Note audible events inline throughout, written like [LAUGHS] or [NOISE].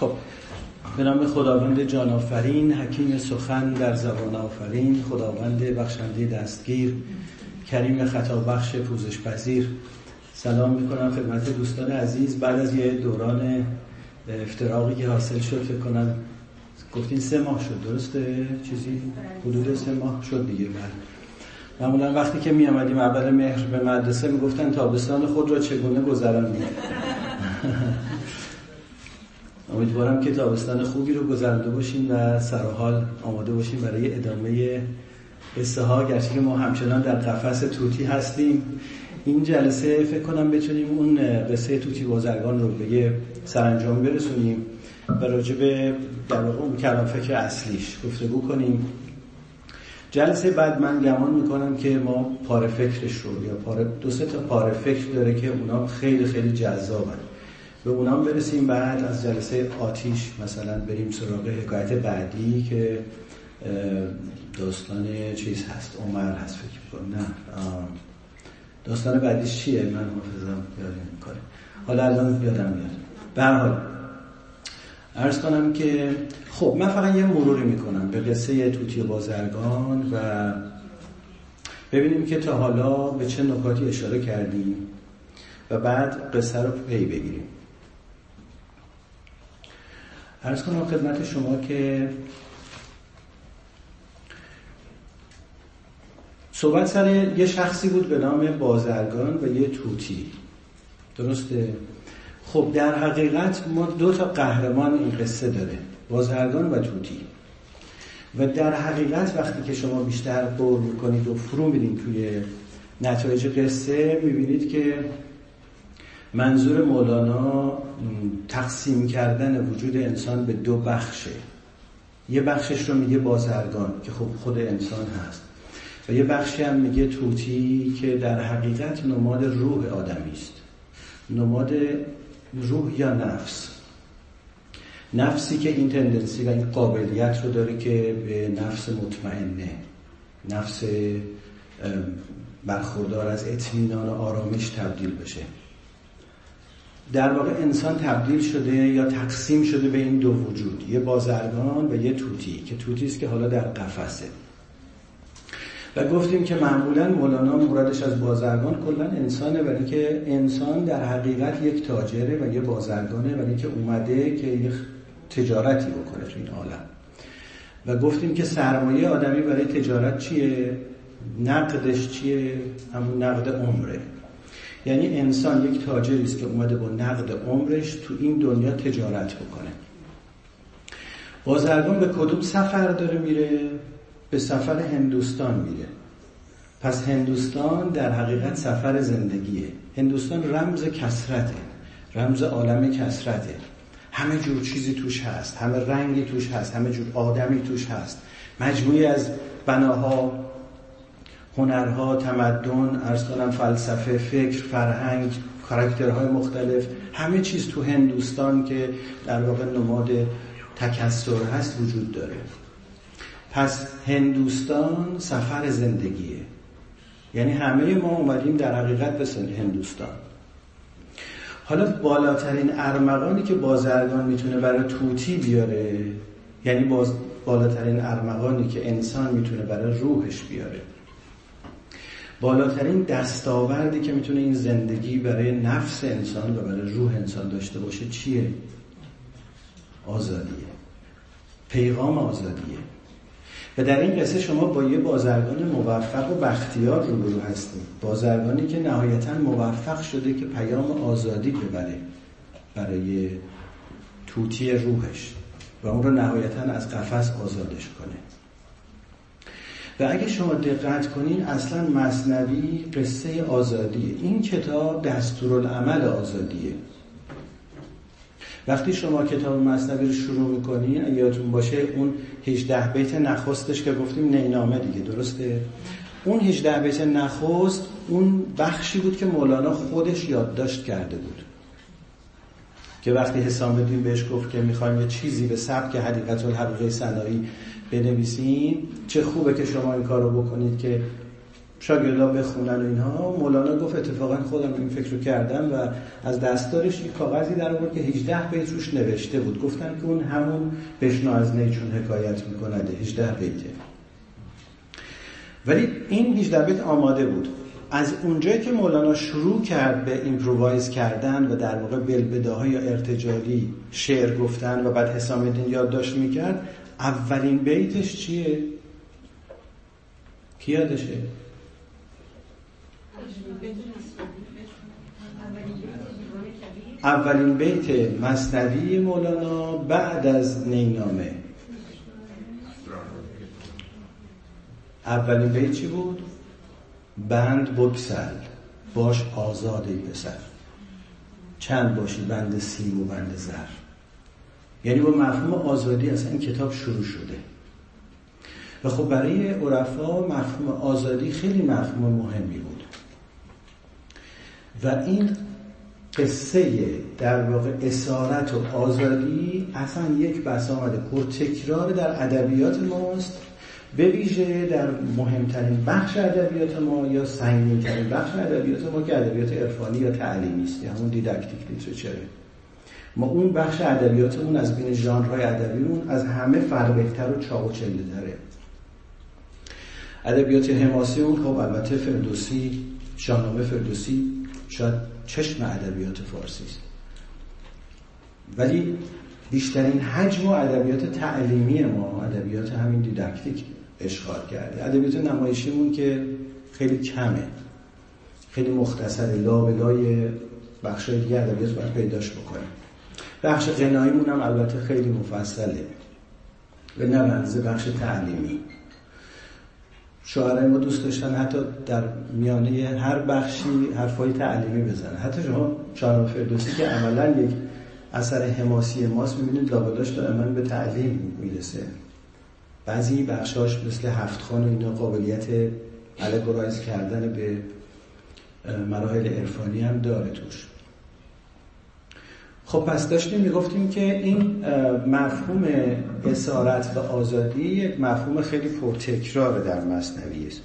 خب به نام خداوند جان آفرین حکیم سخن در زبان آفرین خداوند بخشنده دستگیر کریم خطا بخش پوزش پذیر سلام می‌کنم خدمت دوستان عزیز. بعد از یه دوران افتراقی که حاصل شد فکر کنم گفتین سه ماه شد درسته؟ چیزی؟ حدود سه ماه شد دیگه بعد معمولا وقتی که می آمدیم اول مهر به مدرسه می‌گفتن تابستان خود را چگونه گذراندیم [LAUGHS] امیدوارم که تابستان خوبی رو گذرانده باشیم و سرحال آماده باشیم برای ادامه قصه ها. گرچه که ما همچنان در قفس توتی هستیم. این جلسه فکر کنم بتونیم اون قصه توتی بازرگان رو به سرانجام برسونیم و راجع به در واقع اون کلام فکر اصلیش گفتگو کنیم. جلسه بعد من گمان می‌کنم که ما پاره فکرش رو یا پاره دو سه تا پاره فکر داره که اونا خیلی خیلی جذابن. به اونام برسیم بعد از جلسه آتیش مثلا بریم سراغ حکایت بعدی که داستان چیز هست. عمر هست فکر می‌کنم. نه. داستان بعدیش چیه؟ من حافظم یادم می‌کنه حالا الان یادم میاد. به حال ارز کنم که خب من فقط یه مروری می‌کنم به قصه توتی بازرگان و ببینیم که تا حالا به چه نکاتی اشاره کردیم و بعد قصه رو پی بگیریم. ارز کنم خدمت شما که صحبت سر یه شخصی بود به نام بازرگان و یه توتی. درسته؟ خب در حقیقت ما دو تا قهرمان این قصه داره بازرگان و توتی. و در حقیقت وقتی که شما بیشتر بور می‌کنید و فرو میرین توی نتایج قصه می‌بینید که منظور مولانا تقسیم کردن وجود انسان به دو بخشه. یه بخشش رو میگه بازرگان که خب خود انسان هست. و یه بخشی هم میگه توتی که در حقیقت نماد روح آدمی است. نماد روح یا نفس؟ نفسی که این تندنسی و این قابلیت رو داره که به نفس مطمئنه. نفس برخوردار از اطمینان و آرامش تبدیل بشه. در واقع انسان تبدیل شده یا تقسیم شده به این دو وجود یه بازرگان و یه توتی که توتی است که حالا در قفسه. و گفتیم که معمولا مولانا مرادش از بازرگان کلا انسانه ولی که انسان در حقیقت یک تاجره و یه بازرگانه ولی که اومده که یک تجارتی بکنه تو این عالم. و گفتیم که سرمایه آدمی برای تجارت چیه؟ نقدش چیه؟ همون نقد عمره. یعنی انسان یک تاجری است که اومده با نقد عمرش تو این دنیا تجارت بکنه. بازرگان به کدوم سفر داره میره؟ به سفر هندوستان میره. پس هندوستان در حقیقت سفر زندگیه. هندوستان رمز کسرته رمز عالم کسرته همه جور چیزی توش هست. همه رنگی توش هست. همه جور آدمی توش هست. مجموعی از بناها هنرها تمدن ارز کنم فلسفه فکر فرهنگ کاراکترهای مختلف همه چیز تو هندوستان که در واقع نماد تکسر هست وجود داره. پس هندوستان سفر زندگیه. یعنی همه ما اومدیم در حقیقت به هندوستان. حالا بالاترین ارمغانی که بازرگان می‌تونه برای توتی بیاره یعنی باز بالاترین ارمغانی که انسان می‌تونه برای روحش بیاره. بالاترین دستاوردی که می‌تونه این زندگی برای نفس انسان و برای روح انسان داشته باشه چیه؟ آزادیه. پیغام آزادیه. و در این قصه شما با یه بازرگان موفق و بختیار روبرو هستید. بازرگانی که نهایتا موفق شده که پیام آزادی ببره برای توتی روحش و اون رو نهایتا از قفس آزادش کنه. و اگه شما دقت کنین اصلا مصنوی قصه آزادیه. این کتاب دستورالعمل آزادیه. وقتی شما کتاب مصنوی رو شروع می‌کنین یادتون باشه اون 18 بیت نخستش که گفتیم نینامه دیگه درسته؟ اون 18 بیت نخست اون بخشی بود که مولانا خودش یادداشت کرده بود. که وقتی حسام الدین بهش گفت که می‌خوایم یه چیزی به سبک حدیقت الحقیقه سنایی بنویسیم چه خوبه که شما این کار رو بکنید که شاگردا بخونن و اینها. مولانا گفت اتفاقا خودم این فکر رو کردم و از دستارش یک کاغذی در آورد که 18 بیت روش نوشته بود. گفتن که اون همون بشنو از نی چون حکایت میکنده 18 بیته ولی این 18 بیت آماده بود. از اونجایی که مولانا شروع کرد به improvise کردن و در واقع بالبداهه یا ارتجالی شعر گفتن و بعد حسام الدین یادداشت می‌کرد اولین بیتش چیه؟ کی یادشه؟ اولین بیت مصنوی مولانا بعد از نینامه اولین بیت چی بود؟ بند بکسل باش آزاده پسر چند باشی بند سیم و بند زر یعنی با مفهوم آزادی اصلا این کتاب شروع شده. و خب برای عرفا مفهوم آزادی خیلی مفهوم مهمی بود. و این قصه در واقع اسارت و آزادی اصلا یک بس آمده. پرتکرار در ادبیات ماست به ویژه در مهمترین بخش ادبیات ما یا سنگینترین بخش ادبیات ما که ادبیات عرفانی یا تعلیمی است یا همون دیداکتیک لیترچره ما اون بخش ادبیاتمون از بین ژانرهای ادبیمون از همه فربهتر و چاق و چله داره ادبیات حماسی اون خب البته فردوسی شاهنامه فردوسی شاید چشم ادبیات فارسی است. ولی بیشترین حجم و ادبیات تعلیمی ما ادبیات همین دیداکتیک اشغال کرده. ادبیات نمایشیمون که خیلی کمه. خیلی مختصر لابلای بخش دیگه ادبیات باید پیداش بکنیم. بخش قناییمون هم البته خیلی مفصله. به نبنزه بخش تعلیمی. شاعرای ما دوست داشتن حتی در میانه هر بخشی حرفای تعلیمی بزنن. حتی شما شاعر فردوسی که عملا یک اثر حماسی ماست می‌بینید لابداش دائما به تعلیم می‌رسه. بعضی بخشاش مثل هفت خان و اینا قابلیت الگورایز کردن به مراحل عرفانی هم داره توش. خب پس داشتیم می‌گفتیم که این مفهوم اسارت و آزادی یک مفهوم خیلی پرتکرار در مصنوی است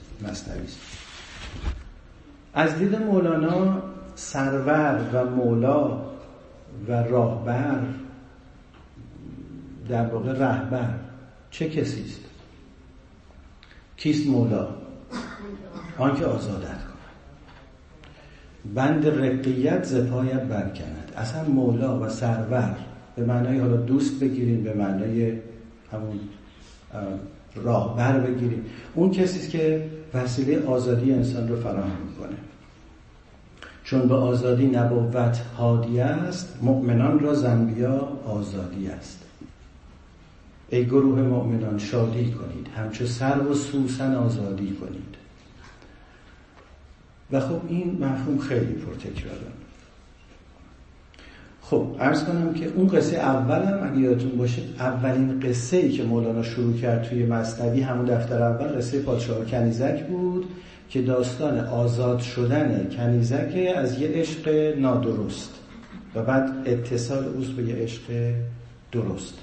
از دید مولانا سرور و مولا و راهبر در واقع رهبر چه کسی است؟ کیست مولا؟ آنکه آزادت کند. بند رقیت زپایت برکند. اصلا مولا و سرور به معنای حالا دوست بگیریم به معنای همون راهبر بگیریم. اون کسی که وسیله آزادی انسان رو فراهم می‌کنه. چون به آزادی نبوت هادی است مؤمنان را زنبیا آزادی است. ای گروه مؤمنان شادی کنید. همچو سر و سوسن آزادی کنید. و خب این مفهوم خیلی پرتکراره. خب ارز کنم که اون قصه اولم اگه یادتون باشه اولین قصه ای که مولانا شروع کرد توی مصنوی همون دفتر اول قصه پادشاه کنیزک بود که داستان آزاد شدن کنیزک از یه عشق نادرست و بعد اتصال اوز به یه عشق درست.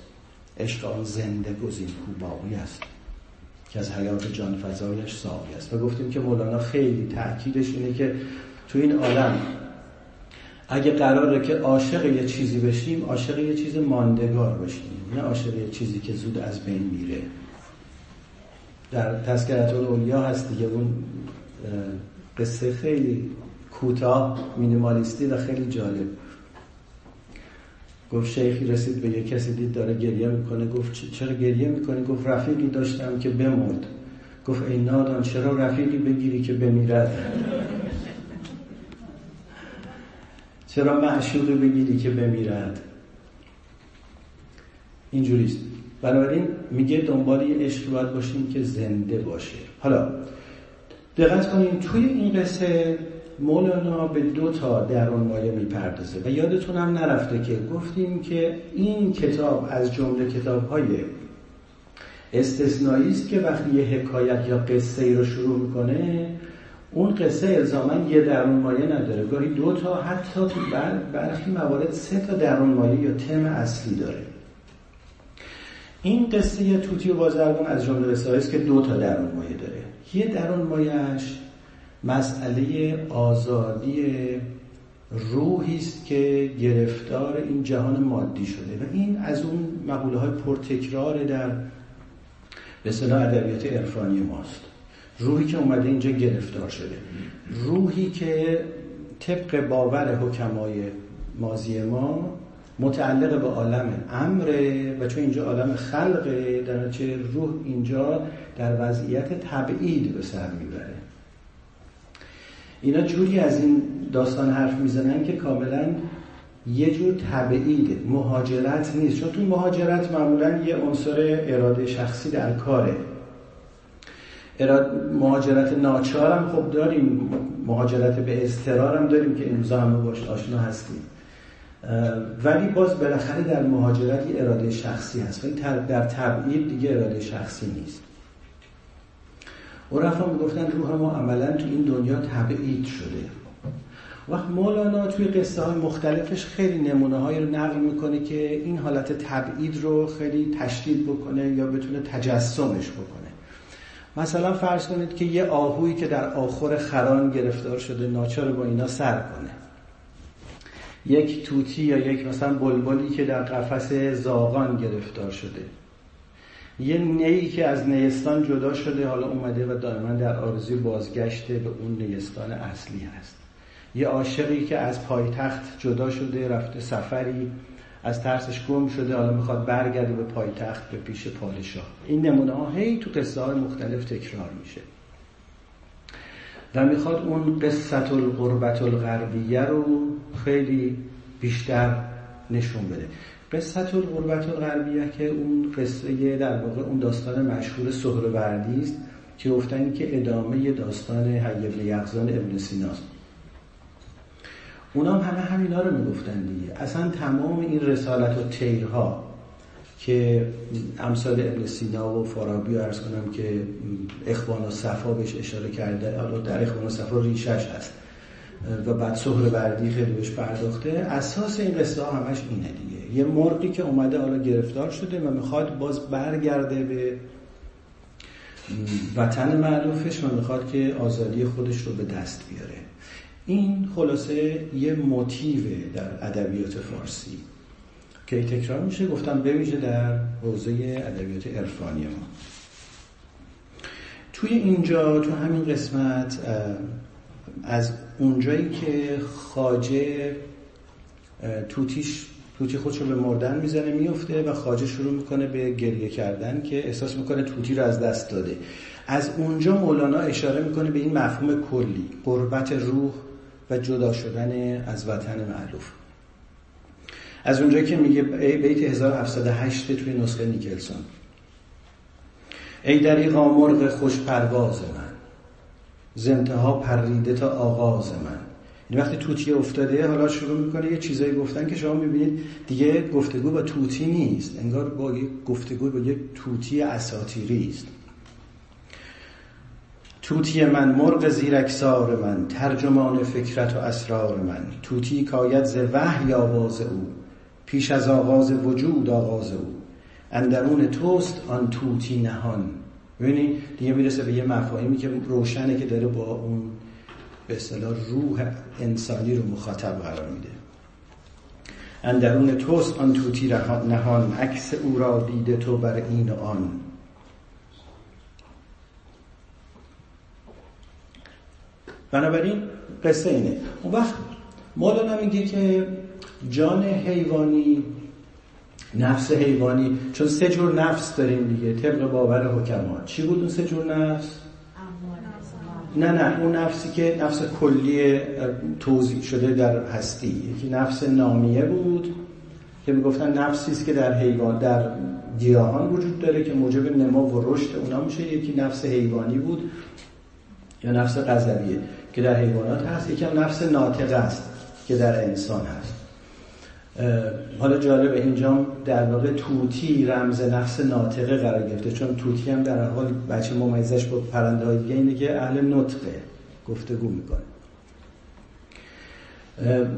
عشق آن زنده گزین باقی است که از حیات جان فضایش ساقی است. و گفتیم که مولانا خیلی تأکیدش اینه که تو این عالم اگه قراره که عاشق یه چیزی بشیم عاشق یه چیز ماندگار بشیم نه عاشق یه چیزی که زود از بین میره. در تذکرت اولیا هست دیگه اون قصه خیلی کوتاه مینیمالیستی و خیلی جالب. گفت شیخی رسید به یه کسی دید داره گریه می‌کنه گفت چرا گریه می‌کنی؟ گفت رفیقی داشتم که بمرد. گفت ای نادان چرا رفیقی بگیری که بمیرد؟ چرا معشوقی بگیری که بمیرد؟ اینجوریست بنابراین میگه دنبال یه عشق باید باشیم که زنده باشه. حالا دقت کنیم توی این قصه مولانا به دو تا درون مایه می‌پردازه و یادتون هم نرفته که گفتیم که این کتاب از جمله کتاب های استثنایی است که وقتی یه حکایت یا قصه ای رو شروع می‌کنه اون قصه الزاما یه درون مایه نداره. گاهی دو تا حتی تو برخی موارد سه تا درون مایه یا تم اصلی داره. این قصه توتی و بازرگان از جمله قصه که دو تا درون مایه داره. یه درون مایهش مسئله آزادی روحی است که گرفتار این جهان مادی شده و این از اون مقوله های پرتکرار در به صلاح ادبیات عرفانی ماست. روحی که اومده اینجا گرفتار شده. روحی که طبق باور حکمای مازی ما متعلق به عالم امره و چون اینجا عالم خلقه در چه روح اینجا در وضعیت تبعید به سر می‌بره. اینا جوری از این داستان حرف می‌زنن که کاملا یه جور تبعیده. مهاجرت نیست. چون تو مهاجرت معمولا یه عنصر اراده شخصی در کاره. مهاجرت ناچار هم خب داریم مهاجرت به اضطرار هم داریم که امضا همه باش آشنا هستیم. ولی باز بالاخره در مهاجرت اراده شخصی هست ولی در تبعید دیگه اراده شخصی نیست. عرفا می‌گفتن روح ما عملا تو این دنیا تبعید شده. وقت مولانا توی قصه های مختلفش خیلی نمونه هایی رو نقل می‌کنه که این حالت تبعید رو خیلی تشدید بکنه یا بتونه تجسمش بکنه. مثلا فرض کنید که یه آهویی که در آخر خران گرفتار شده ناچار با اینا سر کنه. یک توتی یا یک مثلا بلبلی که در قفس زاغان گرفتار شده. یه نیی که از نیستان جدا شده حالا اومده و دائما در آرزوی بازگشت به اون نیستان اصلی هست. یه عاشقی که از پایتخت جدا شده رفته سفری از ترسش گم شده حالا می‌خواد برگرده به پایتخت به پیش پادشاه. این نمونه ها هی تو قصه های مختلف تکرار میشه. و می‌خواد اون قصت القربت الغربیه رو خیلی بیشتر نشون بده. قصت القربت الغربیه که اون قصه در واقع اون داستان مشهور سهروردی است که گفتن که ادامه داستان حی یقزان ابن سیناست اونا هم همه همینا رو می‌گفتن دیگه. اصلا تمام این رسالت و تیرها که امثال ابن سینا و فارابی ارز کنم که اخوان و صفا بهش اشاره کرده حالا در اخوان و صفا ریشش هست و بعد سهر بردی خیلی بهش پرداخته. اساس این قصه همش اینه دیگه. یه مرقی که اومده حالا گرفتار شده و می‌خواد باز برگرده به وطن معروفش و می‌خواد که آزادی خودش رو به دست بیاره. این خلاصه یه موتیوه در ادبیات فارسی که تکرار میشه گفتم بویژه در حوزه ادبیات عرفانی ما. توی اینجا تو همین قسمت از اونجایی که خاجه توتیش توتی خودش رو به مردن می‌زنه میفته و خاجه شروع می‌کنه به گریه کردن که احساس می‌کنه توتی رو از دست داده. از اونجا مولانا اشاره می‌کنه به این مفهوم کلی قربت روح و جدا شدن از وطن معلوف. از اونجایی که میگه بیت 1708 توی نسخه نیکلسون. ای دریغا مرغ خوش پرواز من. زنتها پریده تا آغاز من. این وقتی توتی افتاده حالا شروع می‌کنه یه چیزایی گفتن که شما می‌بینید دیگه گفتگو با توتی نیست. انگار با یک گفتگو با یک توتی اساتیری است. توتی من مرغ زیرکسار من ترجمان فکرت و اسرار من. توتی کاید ز وحی آواز او پیش از آغاز وجود آغاز او. اندرون توست آن توتی نهان. ببینی دیگه می‌رسه به یه مفاهیمی که روشنه که داره با اون به اصطلاح روح انسانی رو مخاطب قرار میده. اندرون توست آن توتی نهان. عکس او را دیده تو بر این و آن. بنابراین قصه اینه. اون وقت مولانا میگه که جان حیوانی نفس حیوانی چون سه جور نفس داریم دیگه. طبق باور حکما. چی بود اون سه جور نفس؟ نه نه. اون نفسی که نفس کلی توضیح شده در هستی. یکی نفس نامیه بود که می‌گفتن نفسی است که در حیوان در گیاهان وجود داره که موجب نما و رشد اونا میشه. یکی نفس حیوانی بود یا نفس غضبیه که در حیوانات هست یکی هم نفس ناطقه است که در انسان هست. حالا جالب اینجا در واقع توتی رمز نفس ناطقه قرار گرفته چون توتی هم در حال بچه ممیزش با پرنده های دیگه اینه که اهل نطقه گفتگو می‌کنه.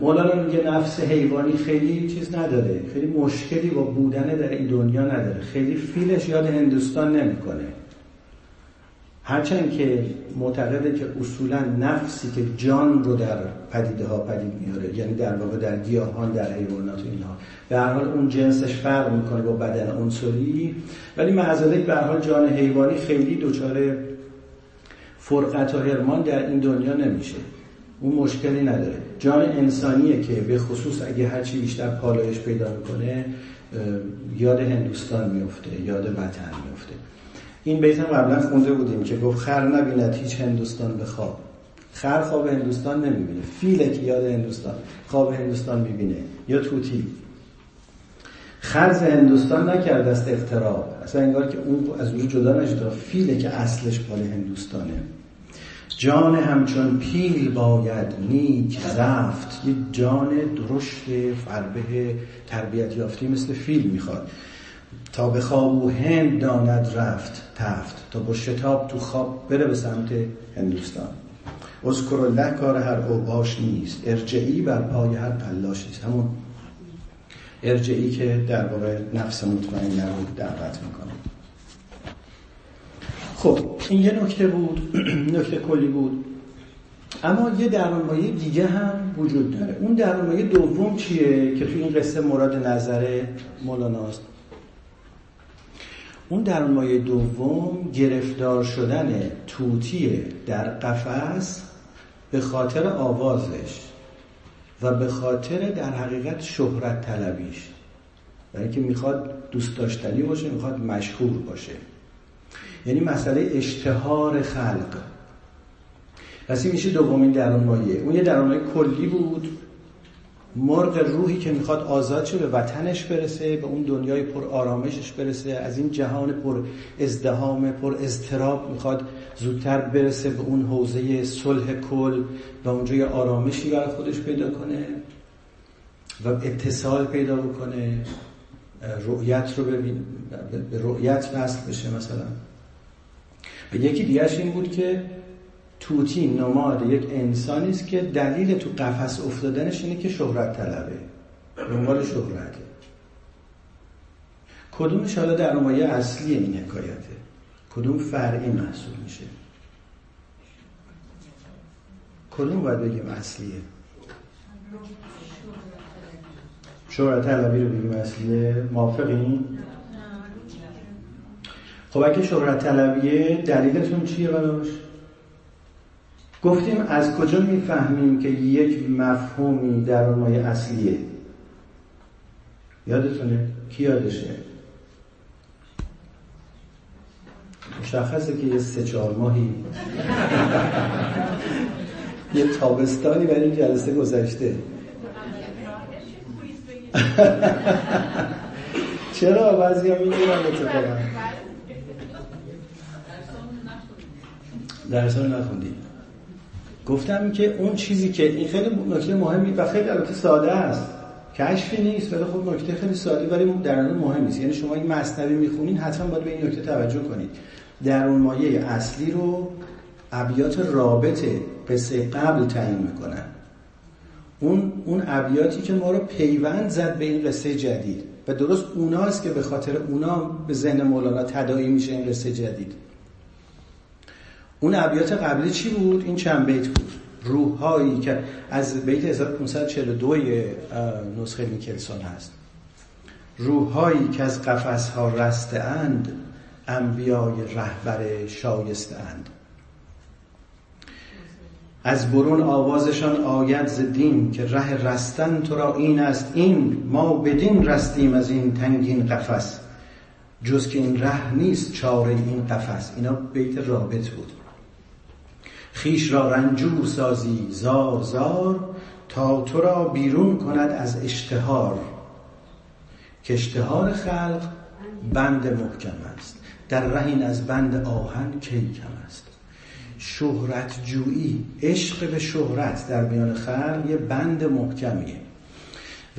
مولانا میگه نفس حیوانی خیلی چیز نداره خیلی مشکلی با بودن در این دنیا نداره خیلی فیلش یاد هندوستان نمی‌کنه. هرچند که معتقده که اصولا نفسی که جان رو در پدیده ها پدید میاره یعنی در واقع در گیاهان در حیوانات و اینها. به هر حال اون جنسش فرق می‌کنه با بدن عنصری. ولی معذالک به هر حال جان حیوانی خیلی دچار فرقت و هرمان در این دنیا نمیشه. اون مشکلی نداره. جان انسانیه که به خصوص اگه هرچی بیشتر پالایش پیدا می‌کنه یاد هندوستان میفته یاد وطن میفته این بیت هم قبلا خونده بودیم که گفت خر نبیند هیچ هندوستان به خواب. خر خواب هندوستان نمی‌بینه. فیله که یاد هندوستان خواب هندوستان می‌بینه. یا توتی. خرز هندوستان نکرده است اختراع اصلا انگار که اون از اون جدا نشده فیله که اصلش مال هندوستانه. جان همچون پیل باید نیک رفت. یه جان درشت فربه تربیت یافتی مثل فیل می‌خواد. تا به خواب و هند داند رفت تفت. تا با شتاب تو خواب بره به سمت هندوستان. اذکر الله کار هر اوباش نیست. ارجعی بر پای هر پلاش نیست. همون ارجعی که در واقع نفس مطمئن رو دعوت می‌کنه. خب این یه نکته بود [CLEARS THROAT] نکته کلی بود. اما یه درونمایه دیگه هم وجود داره. اون درونمایه دوم چیه که تو این قصه مورد نظر مولاناست اون درونمایه دوم گرفتار شدن توتی در قفس به خاطر آوازش و به خاطر در حقیقت شهرت طلبیش. برای اینکه می‌خواد دوست داشتنی باشه می‌خواد مشهور باشه. یعنی مسئله اشتهار خلق. پس میشه دومین درون مایه اون یه درون کلی بود. مرغ روحی که می‌خواد آزاد شه به وطنش برسه به اون دنیای پر آرامشش برسه از این جهان پر ازدهام پر اضطراب می‌خواد زودتر برسه به اون حوزه صلح کل و اونجا یه آرامشی برای خودش پیدا کنه و اتصال پیدا بکنه رؤیت رو ببین به رؤیت وصل بشه مثلا. و یکی دیگرش این بود که توتی نماد یک انسانی است که دلیل تو قفس افتادنش اینه که شهرت طلبه. دنبال شهرته کدومش حالا در نمایه اصلی این حکایته؟ کدوم فرعی محسوب میشه؟ کدوم باید بگیم اصلیه؟ شهرت طلبی رو بگیم اصلیه؟ موافقین؟ خب اگه شهرت طلبیه دلیلتون چیه براش؟ گفتیم از کجا می‌فهمیم که یک مفهومی در مایه اصلیه؟ یادتونه؟ کی یادشه؟ مشخصه که یه سه چهار ماهی. [LAUGHS] یه تابستانی برای این جلسه گذشته. [LAUGHS] چرا بعضی ها می‌گیرن اتفاقا؟ درسان نخوندی گفتم که اون چیزی که این خیلی نکته مهمی و خیلی البته ساده است. کشفی نیست ولی خب نکته خیلی ساده ولی در اون مهم نیست. یعنی شما این مصنوی می‌خونین حتما باید به این نکته توجه کنید. در اون مایه اصلی رو ابیات رابط قصه قبل تعیین می‌کنن. اون اون ابیاتی که ما رو پیوند زد به این قصه جدید. و درست اوناست که به خاطر اونا به ذهن مولانا تداعی میشه این قصه جدید. اون ابیات قبلی چی بود؟ این چند بیت بود. روحهایی که از بیت 1542 نسخه میکلسون هست. روحهایی که از قفس ها رسته اند انبیای رهبر شایسته اند از برون آوازشان آید ز دین که ره رستن تو را این است این ما بدین رستیم از این تنگین قفس. جز که این ره نیست چاره این قفس. اینا بیت رابط بود. خیش را رنجور سازی زار زار تا تو را بیرون کند از اشتهار. که اشتهار خلق بند محکم است در رهین از بند آهن کی کم است. شهرت جویی عشق به شهرت در میان خلق یه بند محکمیه.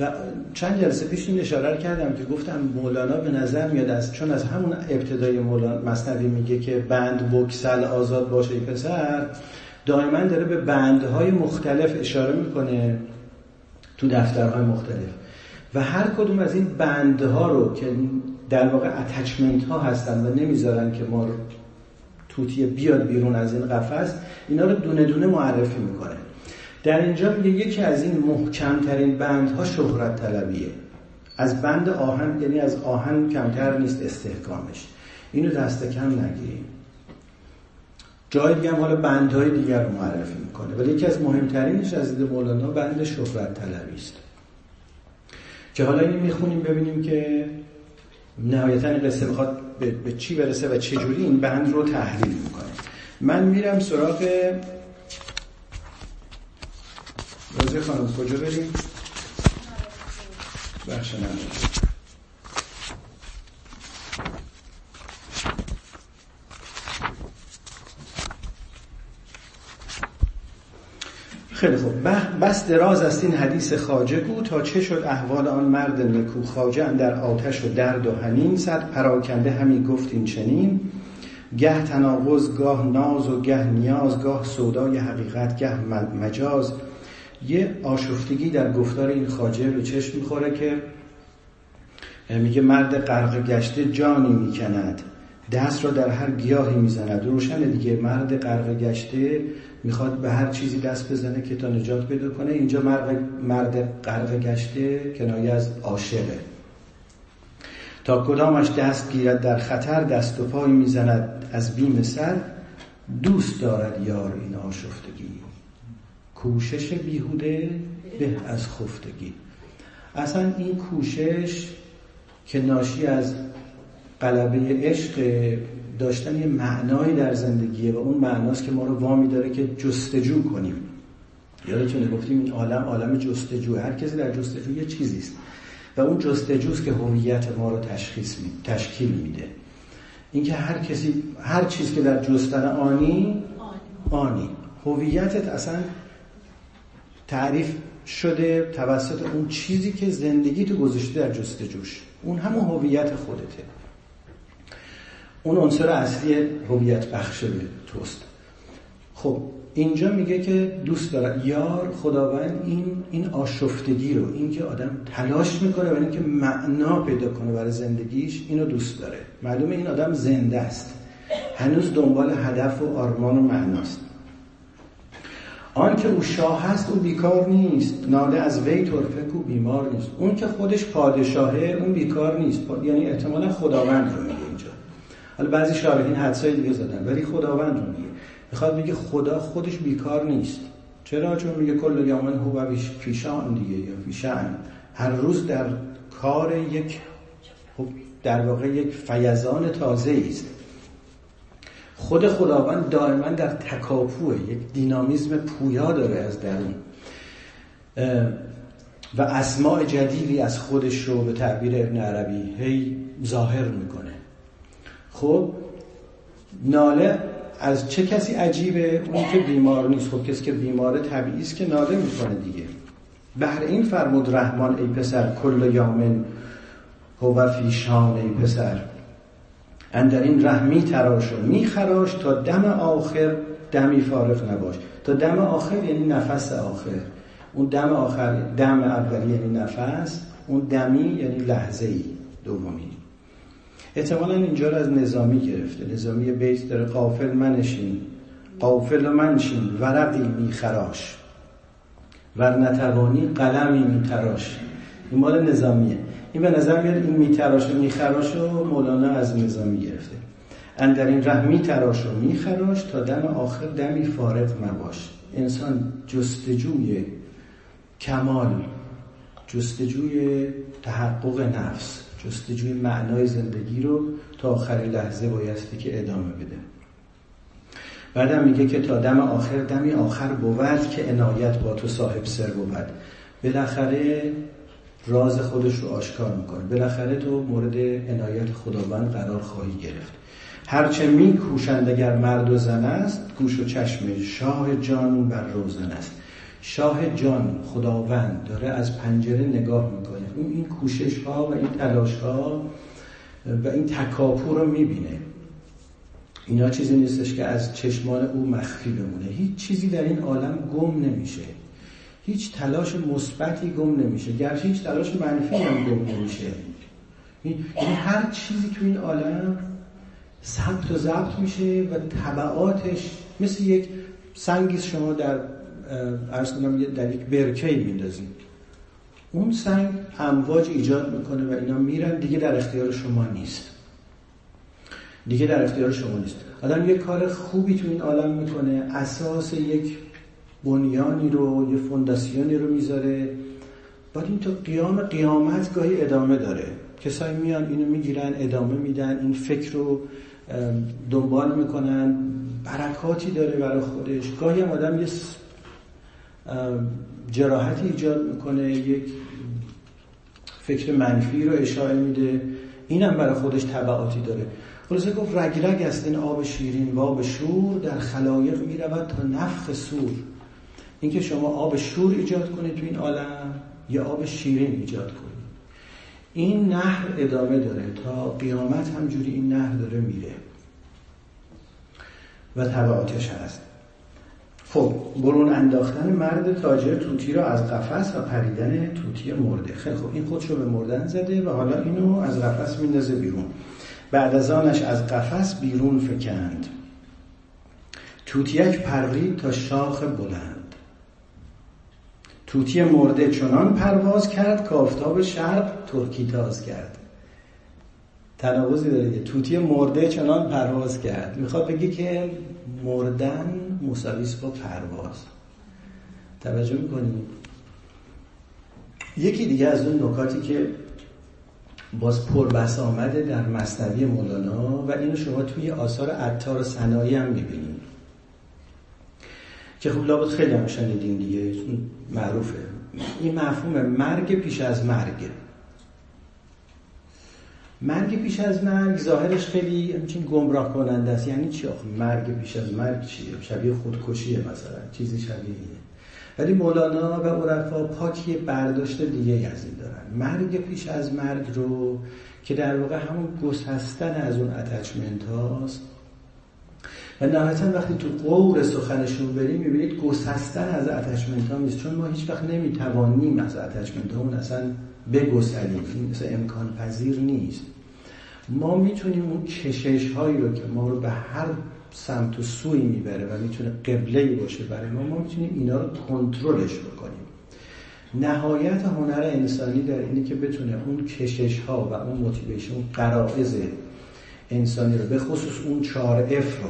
و چند جلسه پیش این اشاره کردم که گفتم مولانا به نظر میاد از چون از همون ابتدای مولانا مصنوی میگه که بند بکسل آزاد باشه پسر دائما داره به بندهای مختلف اشاره می‌کنه تو دفترهای مختلف. و هر کدوم از این بندها رو که در واقع اتچمنت ها هستن و نمی‌ذارن که ما توتی بیاد بیرون از این قفس اینا رو دونه دونه معرفی می‌کنه. در اینجا میگه یکی از این محکمترین بندها شهرت طلبیه. از بند آهن یعنی از آهن کمتر نیست استحکامش. اینو دست کم نگیریم جای دیگه هم حالا بندهای دیگر رو معرفی می‌کنه. ولی یکی از مهمترینش از دید مولانا بند شهرت طلبی است. که حالا این می‌خونیم ببینیم که نهایتا قصه بخواد به چی برسه و چه جوری این بند رو تحلیل می‌کنه. من میرم سراغ رازی خانم کجا بریم بخش خیلی خوب. بس دراز است این حدیث خاجه گو تا چه شد احوال آن مرد نکو خاجه در آتش و درد و هنین صد پراکنده همی گفت این چنین. گه تناقض گاه ناز و گه نیاز گاه سودای حقیقت گه مجاز. یه آشفتگی در گفتار این خاجه به چشم می‌خوره که میگه مرد غرق گشته جانی می‌کند. دست را در هر گیاهی می‌زند. روشن دیگه. مرد غرق گشته می‌خواد به هر چیزی دست بزنه که تا نجات پیدا کنه. اینجا مرد, مرد غرق گشته کنایه از عاشقه. تا کدامش دست گیرد در خطر دست و پای می‌زند. از بیم سر دوست دارد یار این آشفتگی. کوشش بیهوده به از خفتگی. اصلا این کوشش که ناشی از قلبه عشق داشتن یه معنایی در زندگیه و اون معناست که ما رو وامی داره که جستجو کنیم. یادتونه گفتیم این عالم عالم جستجو. هر کسی در جستجو یه چیزیست و اون جستجوست که هویت ما رو تشخیص می... تشکیل میده. اینکه هر کسی هر چیز که در جستن آنی. آنی. هویتت اصلا تعریف شده توسط اون چیزی که زندگی تو گذاشته در جستجوش اون همون هویت خودته. اون عنصر اصلی هویت بخش توست. خب اینجا میگه که دوست داره. یار خداوند این این آشفتگی رو اینکه آدم تلاش می‌کنه برای اینکه معنا پیدا کنه برای زندگیش اینو دوست داره. معلومه این آدم زنده است. هنوز دنبال هدف و آرمان و معناست. آن که او شاه هست او بیکار نیست. ناله از وی طرفه او بیمار نیست. اون که خودش پادشاهه اون بیکار نیست. یعنی احتمالا خداوند رو میگه اینجا. حالا بعضی شارحین حدسای دیگه زدن ولی خداوند رو میگه. می‌خواد میگه خدا خودش بیکار نیست. چرا؟ چون میگه کل یومن هو فیشان دیگه یا فیشان. هر روز در کار یک خب در واقع یک فیضان تازه است. خود خداوند دائما در تکاپوه یک دینامیزم پویا داره از درون. و اسماع جدیدی از خودش رو به تعبیر ابن عربی هی ظاهر می‌کنه. خب ناله از چه کسی عجیبه؟ اون که بیمار نیست. خب کسی که بیماره طبیعی است که ناله می‌کنه دیگه. بهر این فرمود رحمان ای پسر کل یامن هو فیشان ای پسر. اندر این رحمی تراش و میخراش تا دم آخر دمی فارغ نباش. تا دم آخر یعنی نفس آخر. اون دم آخر دم اولی یعنی نفس اون دمی یعنی لحظه ای دومی. احتمالا اینجا رو از نظامی گرفته. نظامی بیت داره قافل منشین. قافل منشین ورقی میخراش. ور نتوانی قلمی میتراش. این مال نظامیه. این به نظر میاد این میتراش و میخراش و مولانا از نظامی گرفته. اندر این ره میتراش و میخراش تا دم آخر دمی فارغ نباش انسان جستجوی کمال جستجوی تحقق نفس جستجوی معنای زندگی رو تا آخر لحظه بایستی که ادامه بده. بعدم میگه که تا دم آخر دمی آخر بود که عنایت با تو صاحب سر بود. بالاخره راز خودش رو آشکار می‌کنه. بالاخره تو مورد عنایت خداوند قرار خواهی گرفت. هرچه می کوشند اگر مرد و زن است گوش و چشم شاه جان بر روزن است. شاه جان خداوند داره از پنجره نگاه می‌کنه. اون این کوشش ها و این تلاش ها و این تکاپو رو می‌بینه. اینا چیزی نیستش که از چشمان او مخفی بمونه. هیچ چیزی در این عالم گم نمیشه. هیچ تلاش مثبتی گم نمیشه. گرچه هیچ تلاش منفی هم گم نمیشه. یعنی هر چیزی تو این عالم ثبت و ضبط میشه و طبعاتش مثل یک سنگی شما در ارز کنم در یک برکه میندازید اون سنگ امواج ایجاد می‌کنه و اینا میرن. دیگه در اختیار شما نیست. دیگه در اختیار شما نیست. آدم یک کار خوبی تو این عالم می‌کنه. اساس یک بنیانی رو یه فونداسیونی رو می‌ذاره. بعد این تا قیام قیامت گاهی ادامه داره. کسایی میان اینو می‌گیرن ادامه میدن این فکر رو دنبال می‌کنن. برکاتی داره برای خودش. گاهی هم آدم یه جراحتی ایجاد می‌کنه یک فکر منفی رو اشاره میده. اینم برای خودش طبعاتی داره. خلاصه گفت رگ است این آب شیرین و آب شور در خلایق می‌رود تا نفخ سور. اینکه شما آب شور ایجاد کنید تو این عالم یا آب شیرین ایجاد کنید. این نهر ادامه داره. تا قیامت همجوری این نهر داره میره. و تبعاتش هست. خب برون انداختن مرد تاجر توتی را از قفس و پریدن توتی مرده. خیلی خب این خودشو به مردن زده و حالا اینو از قفس میندازه بیرون. بعد از آنش از قفس بیرون فکند. توتیک پرید تا شاخ بلند. توتی مرده چنان پرواز کرد که آفتاب شرق ترکی تاز کرد. تناقضی داره توتی مرده چنان پرواز کرد. می‌خواد بگی که مردن مساویس با پرواز. توجه می‌کنید یکی دیگه از اون نکاتی که باز پربس آمده در مصنوی مولانا و اینو شما توی آثار عطار و صنایی هم می‌بینید که خب لابد خیلی هم شنیدین دیگه. معروفه. این مفهوم مرگ پیش از مرگ. مرگ پیش از مرگ ظاهرش خیلی همچین گمراه کننده است. یعنی چی آخه؟ مرگ پیش از مرگ چیه؟ شبیه خودکشیه مثلا. چیزی شبیه اینه. ولی مولانا و عرفا پاکی برداشت دیگه از این دارن. مرگ پیش از مرگ رو که در واقع همون گسستن از اون attachment هاست و نهایتا وقتی تو غور سخنشون بریم می‌بینید گسستن از attachment ها نیست. چون ما هیچ وقت نمی‌توانیم از attachment ها اصلا بگسلیم. این مثل امکان پذیر نیست. ما می‌تونیم اون کشش هایی رو که ما رو به هر سمت و سوی می‌بره و می‌تونه قبله باشه برای ما ما می‌تونیم اینا رو کنترلش بکنیم. نهایت هنر انسانی در اینه که بتونه اون کشش ها و اون motivation اون انسانی رو به خصوص اون چهار F رو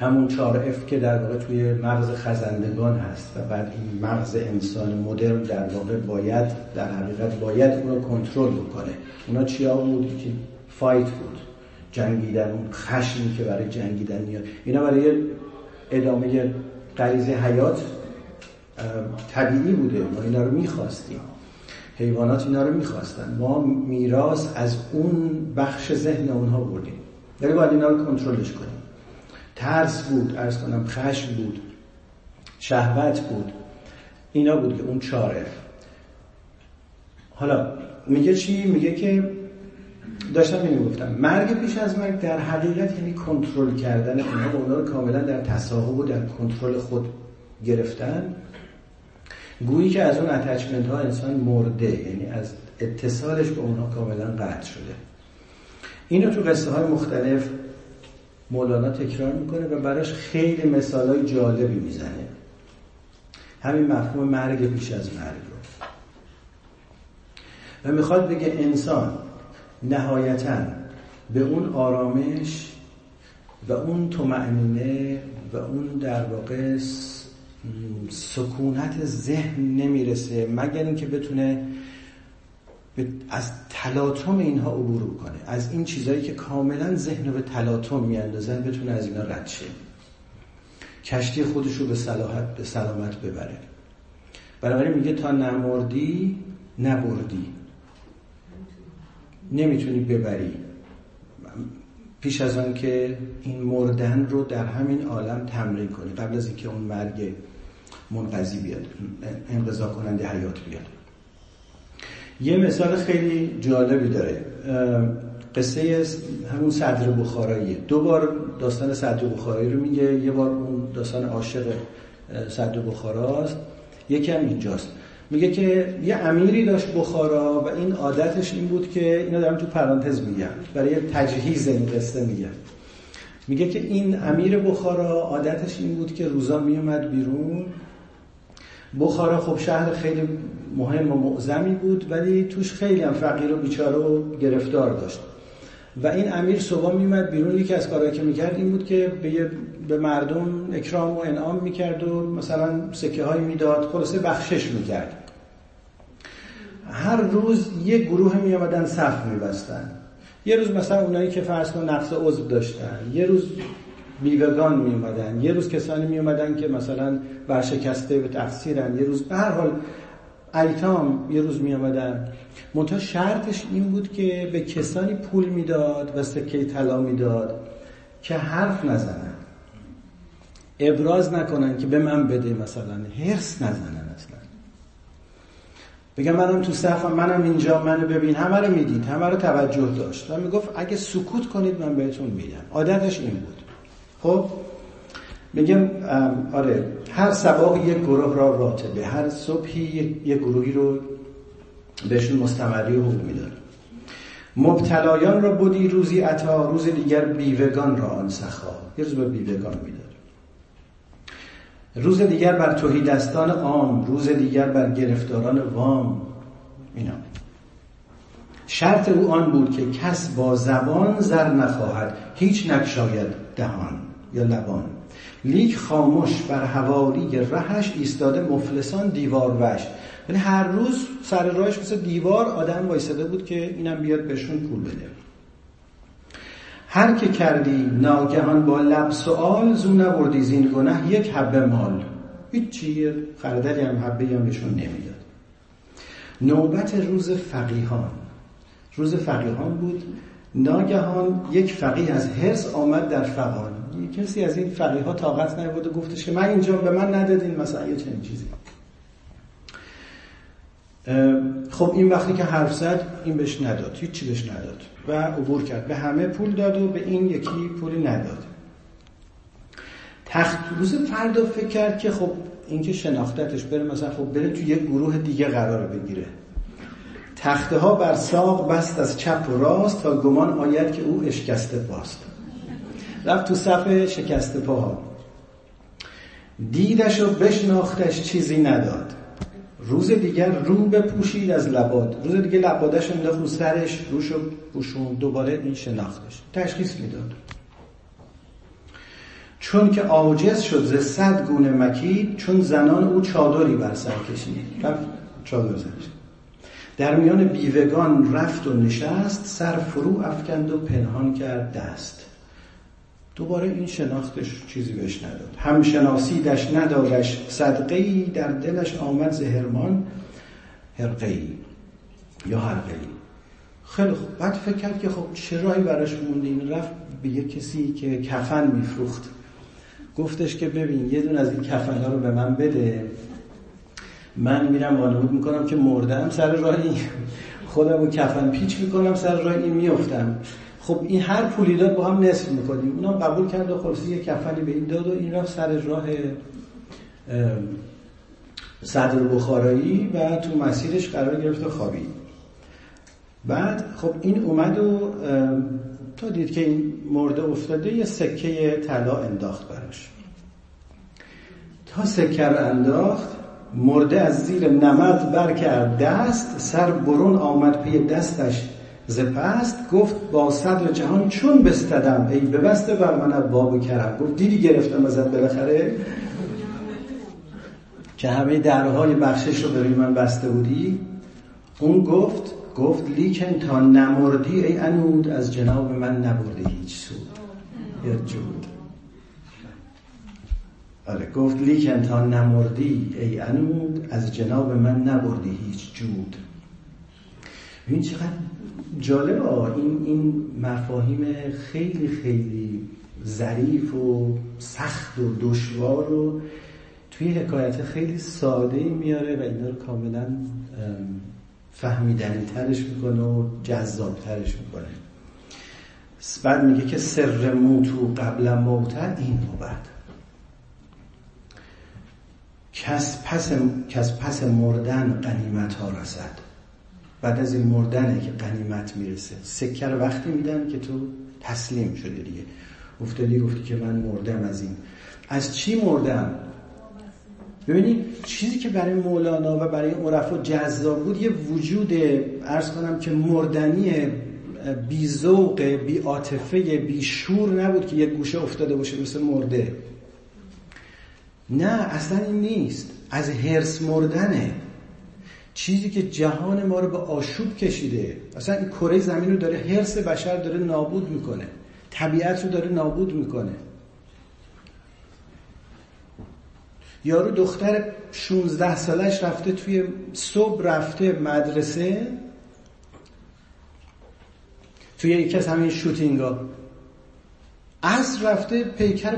همون چهار F که در واقع توی مغز خزندگان هست و بعد این مغز انسان مدرن در واقع باید در حقیقت باید اون رو کنترل بکنه. اونا چیا بود؟ که فایت بود. جنگیدن اون خشمی که برای جنگیدن میاد. اینا برای ادامه غریزه حیات طبیعی بوده. ما اینا رو می‌خواستیم. حیوانات اینا رو می‌خواستن. ما میراث از اون بخش ذهن اونها بردیم. ولی باید اینا رو کنترلش کنیم. ترس بود ارز کنم خشم بود شهوت بود. اینا بود که اون چاره. حالا میگه چی؟ میگه که داشتم اینو گفتم مرگ پیش از مرگ در حقیقت یعنی کنترل کردن اونها و اونها رو کاملا در تصاحب و در کنترل خود گرفتن. گویی که از اون اتچمنت ها انسان مرده یعنی از اتصالش به اونها کاملا قطع شده. اینو تو قصه های مختلف مولانا تکرار می‌کنه و براش خیلی مثال های جالبی می‌زنه. همین مفهوم مرگ پیش از مرگ رو. و می‌خواد بگه انسان نهایتا به اون آرامش و اون تومعنینه و اون در واقع سکونت ذهن نمی‌رسه مگر اینکه بتونه از تلاطم اینها عبور کنه از این چیزهایی که کاملا ذهن رو به تلاطم میاندازن بتونه از اینا رد شه. کشتی خودش رو به صلاحت به سلامت ببره. بنابراین میگه تا نمردی نبردی. نمی‌تونی ببری. پیش از آن که این مردن رو در همین عالم تمرین کنی. قبل از اینکه اون مرگ منقضی بیاد انقضا کننده حیات بیاد. یه مثال خیلی جالبی داره. قصه همون صدر بخارایی. دو بار داستان صدر بخارایی رو میگه یه بار اون داستان عاشق صدر بخاراست یکی هم اینجاست. میگه که یه امیری داشت بخارا و این عادتش این بود که اینو دارم تو پرانتز میگم. برای تجهیز این قصه میگم. میگه که این امیر بخارا عادتش این بود که روزا میومد بیرون بخارا خب شهر خیلی مهم و معظمی بود ولی توش خیلی هم فقیر و بیچاره و گرفتار داشت. و این امیر صبح میومد بیرون. یکی از کارهایی که می‌کرد این بود که به, به مردم اکرام و انعام می‌کرد و مثلا سکه های می‌داد خلاصه بخشش می‌کرد. هر روز یه گروه میامدن صف میبستن. یه روز مثلا اونایی که فرض کن نقص عضو داشتن یه روز بیوگان می اومدن یه روز کسانی می اومدن که مثلا ورشکسته به تقصیرن. یه روز به هر حال ایتام یه روز می اومدن منتها شرطش این بود که به کسانی پول می‌داد و سکه طلا می‌داد که حرف نزنن. ابراز نکنن که به من بده مثلا. هرس نزنن اصلا. بگم منم تو صفم منم اینجا منو ببین. همه رو می‌دید همه رو توجه داشت. و می‌گفت اگه سکوت کنید من بهتون میدم عادتش این بود. خب؟ میگم آره هر سباق یک گروه را راتبه هر صبحی یک گروهی رو بهشون مستمری و حقوق مبتلایان را بودی روزی عطا روز دیگر بیوگان را آن سخا. یه روز به بیوگان می‌داد روز دیگر بر دستان عام روز دیگر بر گرفتاران وام. اینا. شرط او آن بود که کس با زبان زر نخواهد هیچ نکشاید دهان. یا لبان. لیک خاموش بر هواری رهش ایستاده مفلسان دیوار وش. یعنی هر روز سر راهش مثل دیوار آدم وایساده بود که اینم بیاد بهشون پول بده. هر که کردی ناگهان با لب سوال زو نبردی زین گناه یک حبه مال. هیچ خردلی هم حبه هم بهشون نمی‌داد. نوبت روز فقیهان. روز فقیهان بود. ناگهان یک فقیه از هرس آمد در فقان. کسی از این فقیه ها طاقت نبود و گفتش که من اینجا به من ندادین مثلا یه چنین چیزی. خب این وقتی که حرف زد این بهش نداد هیچی بهش نداد و عبور کرد. به همه پول داد و به این یکی پولی نداد. تخت روز فردا فکر کرد که خب اینکه شناختتش بره مثلا خب بره تو یک گروه دیگه قرار بگیره. تخته ها بر ساق بست از چپ و راست تا گمان آید که او اشکسته باست. رفت تو صف شکسته پاها. دیدش و بشناختش چیزی نداد. روز دیگر رو بپوشید از لباد روز دیگه لبادش انداخت رو سرش روشو پوشون دوباره این شناختش. تشخیص می‌داد. چون که عاجز شد ز صد گونه مکید چون زنان او چادری بر سر کشید. رفت چادر زنش. در میان بیوگان رفت و نشست سر فرو افکند و پنهان کرد دست. دوباره این شناختش چیزی بهش نداد. همشناسیدش ندارش صدقه در دلش آمد زهرمان هرقه یا حرقه خیلی خوب. بعد فکر کرد که خب چه راهی براش مونده این رفت به یه کسی که کفن میفروخت. گفتش که ببین یه دون از این کفن ها رو به من بده. من میرم وانمود می‌کنم که مردم سر راهی خودم رو کفن پیچ می‌کنم سر راه این میفتم خب این هر پولی داد با هم نصف می‌کنیم. اونا قبول کرد و خلاصی یه کفنی به این داد و این رفت سر راه صدر بخارایی و تو مسیرش قرار گرفت و خوابید. بعد خب این اومد و تا دید که این مرده افتاده یه سکه طلا انداخت براش. تا سکه رو انداخت مرده از زیر نمد بر کرد دست سر برون آمد پی دستش ز پست گفت با صدر جهان چون بستدم ای ببسته بر من باب کرم. گفت دیدی گرفتم ازت بالاخره؟ که همه درهای بخشش رو برای من بسته بودی؟ اون گفت گفت لیکن تا نمردی ای انود از جناب من نبرده هیچ سود یا جود آره گفت لیکن تا نمردی ای انود از جناب من نبردی هیچ جود. این چقدر جالب این این مفاهیم خیلی خیلی ظریف و سخت و دشوار رو توی حکایت خیلی ساده میاره و اینا رو کاملا فهمیدنی ترش می‌کنه و جذاب ترش می‌کنه بعد میگه که سر موتو قبل موتن این بود کس پس, کس پس مردن قنیمت ها رسد. بعد از این مردنه که قنیمت می‌رسه. سکه رو وقتی میدن که تو تسلیم شده دیگه. افتادی گفتی که من مردم از این. از چی مردم؟ ببینید چیزی که برای مولانا و برای عرفا جذاب بود یه وجود ارز کنم که مردنی بی ذوق بی عاطفه بی شور نبود که یک گوشه افتاده باشه مثل مرده. نه اصلا این نیست. از هرس مردنه. چیزی که جهان ما رو به آشوب کشیده. اصلا این کره زمین رو داره هرس بشر داره نابود می‌کنه. طبیعت رو داره نابود می‌کنه. یارو دختر 16 سالش رفته توی صبح رفته مدرسه. توی یکی از همین شوتینگا. از رفته پیکر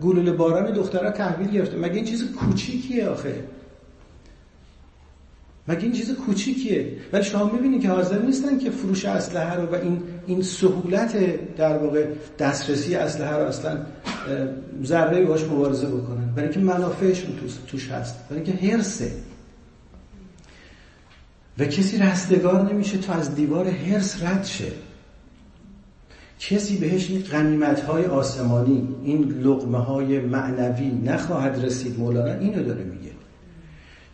گلوله باران دخترها تحویل گرفته. مگه این چیز کوچیکیه آخه؟ مگه این چیز کوچیکیه؟ ولی شما می‌بینید که حاضر نیستن که فروش اسلحه رو و این این سهولت در واقع دسترسی اسلحه رو اصلا ذره باش مبارزه بکنن. برای اینکه منافعشون توش هست. برای اینکه هرسه و کسی رستگار نمیشه تا از دیوار هرس رد شه. کسی بهش این غنیمت های آسمانی این لقمه های معنوی نخواهد رسید. مولانا اینو داره میگه.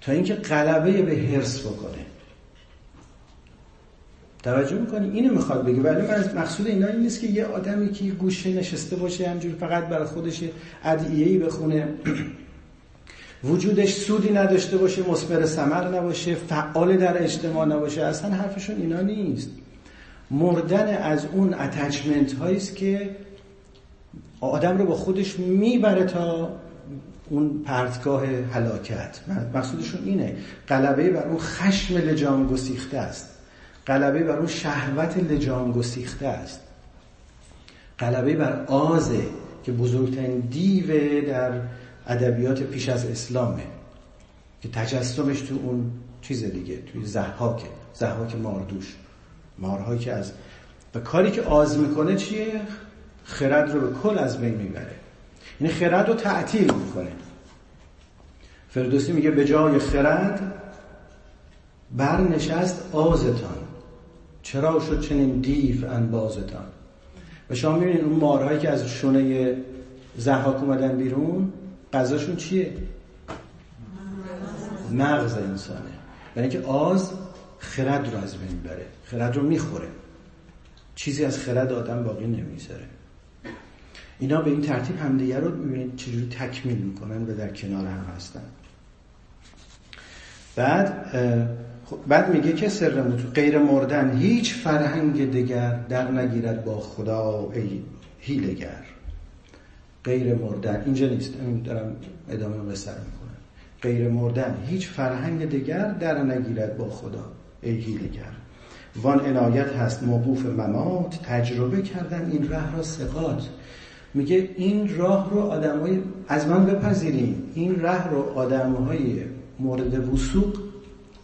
تا اینکه غلبه به هرس بکنه. توجه می‌کنی؟ اینو می‌خواد بگه. ولی من مقصود اینا این نیست که یه آدمی که گوشه نشسته باشه همجور فقط برای خودش ادعیه‌ای بخونه وجودش سودی نداشته باشه مسمر ثمر نباشه فعال در اجتماع نباشه اصلا حرفشون اینا نیست. مردن از اون اتچمنت هاییست که آدم رو با خودش می‌بره تا اون پرتگاه هلاکت. مقصودشون اینه. غلبه بر اون خشم لجام گسیخته است. غلبه بر اون شهوت لجام گسیخته است. غلبه بر آزه که بزرگترین دیو در ادبیات پیش از اسلامه. که تجسمش تو اون چیز دیگه توی زحاکه زحاک ماردوش. مارهایی که از و کاری که آز می‌کنه چیه؟ خرد رو به کل از بین می‌بره. یعنی خرد رو تعطیل می‌کنه. فردوسی میگه به جای خرد برنشست آزتان. چرا شد چنین دیو انبازتان؟ و شما می‌بینید اون مارهایی که از شونه زحاک اومدن بیرون غذاشون چیه؟ مغز انسانه. یعنی که آز خرد رو از بین بره خرد رو می‌خوره. چیزی از خرد آدم باقی نمی‌ذاره اینا به این ترتیب همدیگه رو می‌بینید چجوری تکمیل می‌کنن و در کنار هم هستن. بعد خب، بعد میگه که سر غیر مردن هیچ فرهنگ دیگر در نگیرد با خدا ای هیلگر غیر مردن اینجا نیست دارم ادامه قصه می‌کنم. غیر مردن هیچ فرهنگ دیگر در نگیرد با خدا ای هیلگر وان عنایت هست موقوف ممات تجربه کردن این راه را سقات میگه این راه رو آدمای از من بپذیریم این راه رو آدمهای مورد وسوق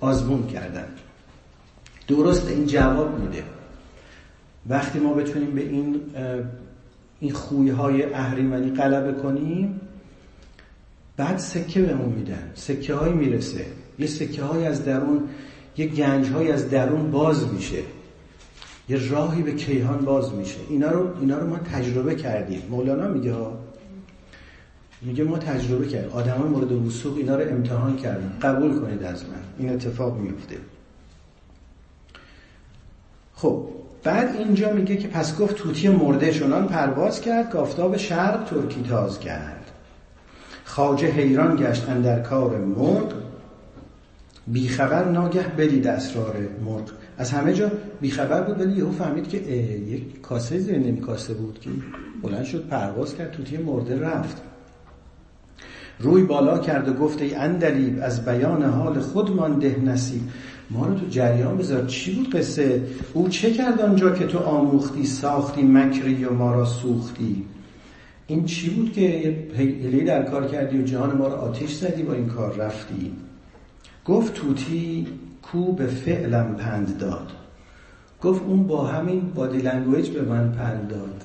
آزمون کردن. درست این جواب میده. وقتی ما بتونیم به این این خویهای اهریمنی غلبه کنیم بعد سکه بهمون میدن. سکه هایی می‌رسه. یه سکه های از درون یه گنج های از درون باز میشه. یه راهی به کیهان باز میشه. اینا رو, اینا رو ما تجربه کردیم. مولانا میگه ها میگه ما تجربه کردیم. آدم مورد وسوق اینا رو امتحان کردیم قبول کنید از من. این اتفاق میفته. خب بعد اینجا میگه که پس گفت توتی مرده شنان پرواز کرد که آفتاب شرق ترکی تاز کرد. خاجه حیران گشت در کار مرغ. بیخبر ناگه بدید اسرار مرغ. از همه جا بیخبر بود ولی یهو فهمید که یک کاسه زیر نمی کاسه بود که بلند شد پرواز کرد توتی مرده رفت. روی بالا کرد و گفت ای اندلیب از بیان حال خود مانده نصیب. ما رو تو جریان بذار. چی بود قصه؟ او چه کرد آنجا که تو آموختی ساختی مکری و ما را سوختی؟ این چی بود که یه در کار کردی و جهان ما رو آتیش زدی با این کار رفتی؟ گفت توتی کو به فعلم پند داد. گفت اون با همین body language به من پند داد.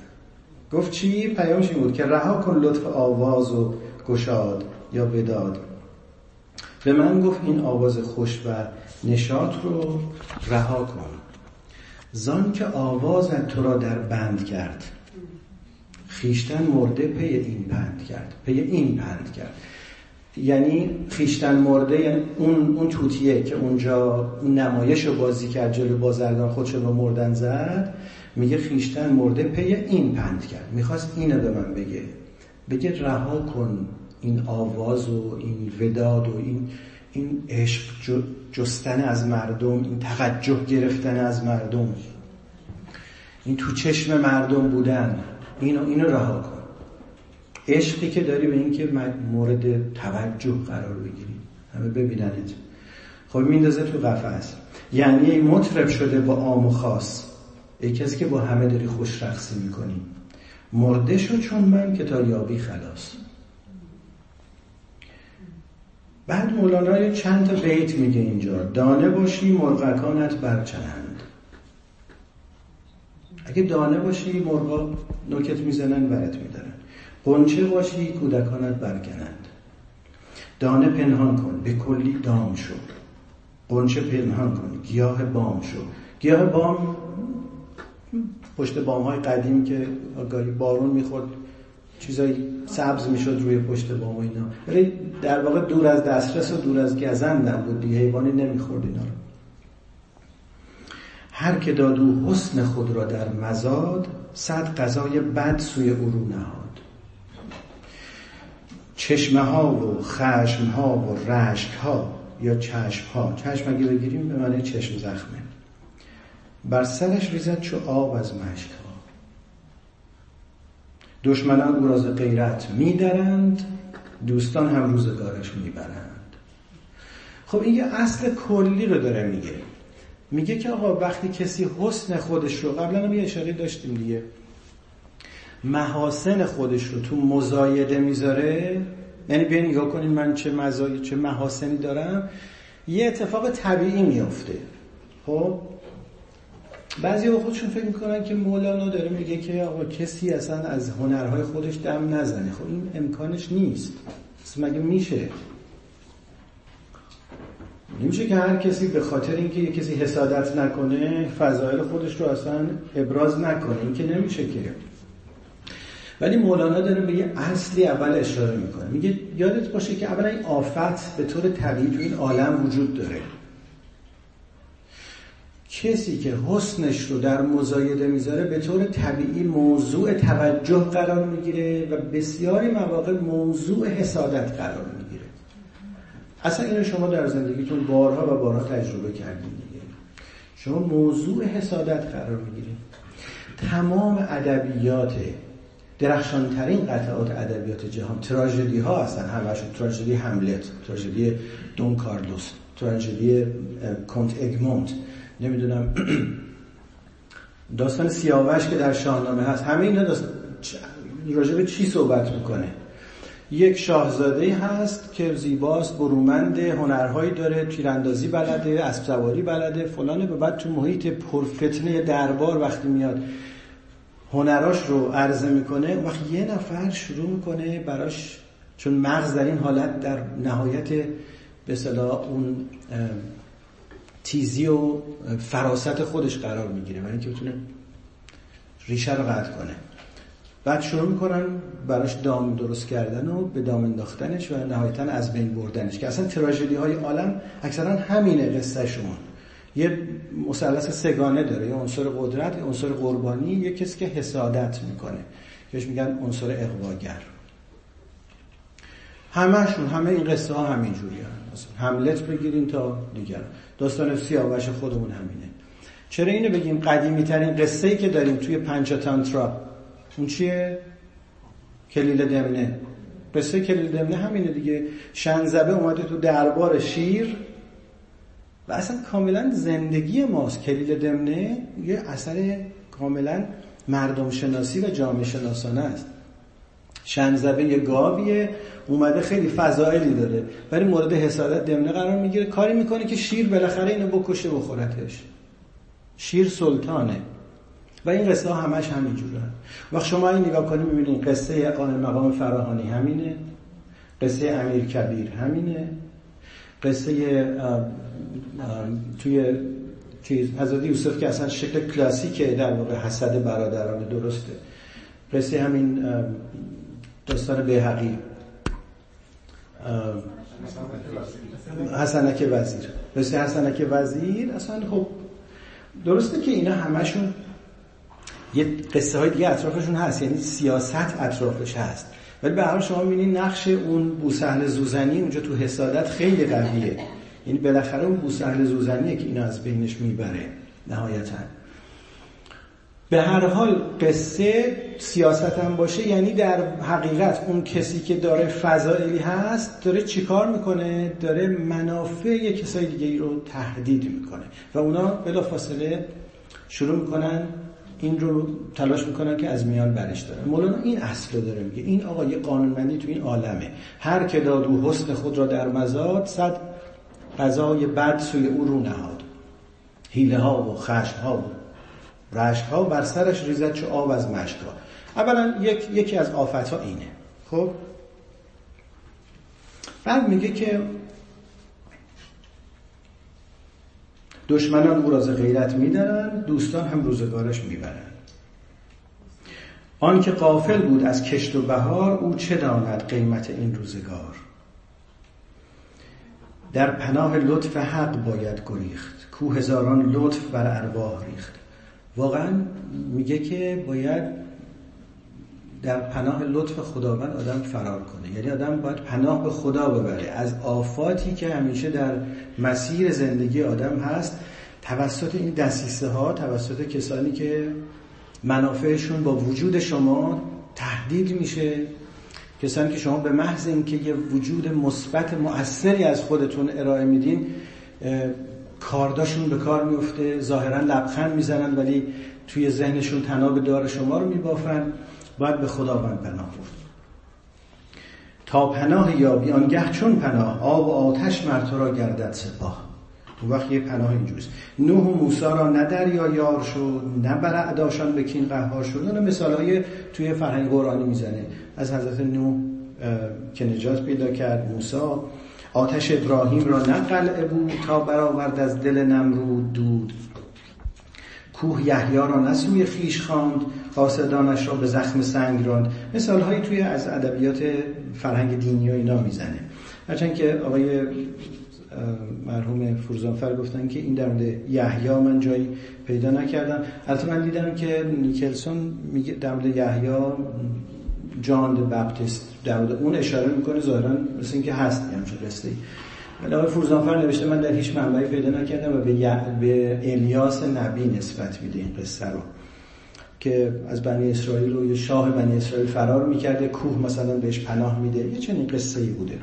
گفت چی؟ پیامش بود؟ که رها کن لطف آواز و گشاد. به من گفت این آواز خوش و نشاط رو رها کن. زان که آوازت تو را در بند کرد. خویشتن مرده پی این پند کرد. پی این پند کرد. یعنی خویشتن مرده یعنی اون, اون طوطیه که اونجا نمایش رو بازی کرد جلو بازرگان خودش رو مردن زد میگه خیشتن مرده پی این پند کرد. می‌خواست اینو به من بگه. بگه رها کن این آواز و این وداد و این این عشق جستن از مردم این توجه گرفتن از مردم. این تو چشم مردم بودن. اینو اینو رها کن. عشقی که داری به اینکه مورد توجه قرار بگیری. همه ببیننت. خب میندازه تو قفس یعنی این مطرب شده با عام و خاص. ای کسی که با همه داری خوش رقصی می‌کنی. مرده شو چون من که تا یابی خلاص. بعد مولانا چند تا بیت میگه اینجا. دانه باشی مرغکانت برچنند اگه دانه باشی مرغا نوکت می‌زنن برت میدارن. قنچه باشی کودکانت برکنند دانه پنهان کن به کلی دام شو. قنچه پنهان کن گیاه بام شو. گیاه بام پشت بام های قدیم که گاهی بارون می‌خورد چیزایی سبز می‌شد روی پشت بام و اینا. ولی در واقع دور از دسترس و دور از گزند بود دیگه حیوانی نمی‌خورد اینا رو. هر که دادو حسن خود را در مزاد صد غذای بد سوی او نهاد. چشمه ها و خشم ها و رشک ها یا چشم ها چشم اگه بگیریم به معنی چشم زخمه. بر سرش ریزد چو آب از مشک ها دشمنان او را غیرت میدرند دوستان هم روزگارش می‌برند. خب این یه اصل کلی رو داره میگه. میگه که آقا وقتی کسی حسن خودش رو قبلا هم یه اشاره داشتیم دیگه. محاسن خودش رو تو مزایده می‌ذاره؟ یعنی بیاین نگاه کنین من چه مزای چه محاسنی دارم. یه اتفاق طبیعی میافته. خب؟ بعضی خودشون فکر می‌کنن که مولانا داره میگه که آقا کسی اصلا از هنرهای خودش دم نزنه. خب این امکانش نیست. مگه میشه؟ نمیشه که هر کسی به خاطر اینکه یه کسی حسادت نکنه فضایل خودش رو اصلا ابراز نکنه. این که نمیشه که. ولی مولانا داره به یه اصلی اول اشاره می‌کنه. میگه یادت باشه که اولا این آفت به طور طبیعی تو این عالم وجود داره. کسی که حسنش رو در مزایده می‌ذاره به طور طبیعی موضوع توجه قرار می‌گیره و بسیاری مواقع موضوع حسادت قرار می‌گیره. اصلا اینو شما در زندگیتون بارها و بارها تجربه کردید دیگه. شما موضوع حسادت قرار می‌گیرید تمام ادبیات درخشانترین قطعات ادبیات جهان تراژدی ها هستن همشون تراژدی هملت تراژدی دون کارلوس تراژدی کنت اگمونت. نمی‌دونم. [CLEARS THROAT] داستان سیاوش که در شاهنامه هست همه اینا داستان راجع به چی صحبت می‌کنه؟ یک شاهزاده هست که زیباست برومند هنرهایی داره تیراندازی بلده اسب سواری بلده فلانه. به بعد تو محیط پرفتنه دربار وقتی میاد هنراش رو عرضه می‌کنه وقت یه نفر شروع می‌کنه براش چون مغز در این حالت در نهایت به اون تیزی و فراست خودش قرار می‌گیره برای اینکه بتونه ریشه رو قطع کنه. بعد شروع می‌کنن براش دام درست کردن و به دام انداختنش و نهایتا از بین بردنش که اصلا تراژدی های عالم اکثرا همینه قصه شما یه مثلث سگانه داره یه عنصر قدرت یه عنصر قربانی یه کسی که حسادت می‌کنه. بهش میگن عنصر اقواگر. همهشون همه این قصه ها همین جوری هملت بگیرین تا دیگر. داستان سیاوش خودمون همینه. چرا اینو بگیم؟ قدیمی ترین قصه ای که داریم توی پنچاتانترا اون چیه؟ کلیل دمنه. قصه کلیل دمنه همینه دیگه. شنزبه اومده تو دربار شیر. و اصلا کاملا زندگی ماست. کلیل دمنه یه اثر کاملا مردم شناسی و جامعه شناسانه است شنزبه یه گاویه اومده خیلی فضائلی داره. ولی مورد حسادت دمنه قرار می‌گیره. کاری می‌کنه که شیر بالاخره اینو بکشه بخورتش شیر سلطانه. و این قصه ها همش همینجوره وقت شما این نگاه کنید می‌بینید قصه قانون مقام فراهانی همینه. قصه امیر کبیر همینه. قصه توی چیز حضرت یوسف که اصلا شکل کلاسیکه در واقع حسد برادران درسته. قصه همین داستان بیهقی حسنک وزیر. قصه حسنک وزیر اصلا خب درسته که اینا همشون یه قصه های دیگه اطرافشون هست یعنی سیاست اطرافش هست. ولی به حال شما می‌بینید نقش اون بوسهل زوزنی اونجا تو حسادت خیلی قویه. یعنی بالاخره اون بوسهل زوزنیه که اینا از بینش می‌بره نهایتا. به هر حال قصه سیاست هم باشه یعنی در حقیقت اون کسی که داره فضائلی هست داره چیکار می‌کنه؟ داره منافع کسای دیگه ای رو تهدید می‌کنه. و اونا بلا فاصله شروع می‌کنن این رو تلاش می‌کنن که از میان برش دارن. مولانا این اصل رو داره میگه. این آقا یه قانونمندی تو این عالمه. هر که داد حسن خود را در مزاد صد قضای بد سوی او رو نهاد. حیله ها و خشم ها و رشک ها بر سرش ریزد چو آب از مشک ها اولا یک، یکی از آفت ها اینه. خب؟ بعد میگه که دشمنان او را غیرت میدارن دوستان هم روزگارش می‌برن آن که قافل بود از کشت و بهار او چه داند قیمت این روزگار؟ در پناه لطف حق باید گریخت. کو هزاران لطف بر ارواح ریخت. واقعا میگه که باید در پناه لطف خداوند آدم فرار کنه. یعنی آدم باید پناه به خدا ببره. از آفاتی که همیشه در مسیر زندگی آدم هست توسط این دسیسه ها توسط کسانی که منافعشون با وجود شما تهدید میشه کسانی که شما به محض اینکه یه وجود مثبت مؤثری از خودتون ارائه میدین کارداشون به کار میفته ظاهرا لبخند می‌زنن ولی توی ذهنشون تناب دار شما رو میبافن باید به خداوند پناه برد تا پناه یابی آنگه چون پناه آب و آتش مر را گردد سپاه. تو وقت یه پناه اینجوست نوح و موسی را نه دریا یار شد نه برعداشان به کین قهار شد مثال توی فرهنگ قرآنی می‌زنه. از حضرت نوح که نجات پیدا کرد موسی. آتش ابراهیم را نه قلعه بود تا برآورد از دل نمرود دود. کوه یحیی را نسوی خیش خواند قاصدانش را به زخم سنگ راند. مثال هایی توی از ادبیات فرهنگ دینی و اینا می‌زنه. هرچند که آقای مرحوم فروزانفر گفتن که این در مورد من جایی پیدا نکردم. البته من دیدم که نیکلسون میگه در مورد یحیی جان بپتیست در اون اشاره می‌کنه ظاهرا مثل اینکه هست همچون قصه ولی آقای فروزانفر نوشته من در هیچ منبعی پیدا نکردم و به, به الیاس نبی نسبت میده این قصه رو. که از بنی اسرائیل رو یه شاه بنی اسرائیل فرار می‌کرده کوه مثلا بهش پناه میده. یه چنین قصه ای بوده.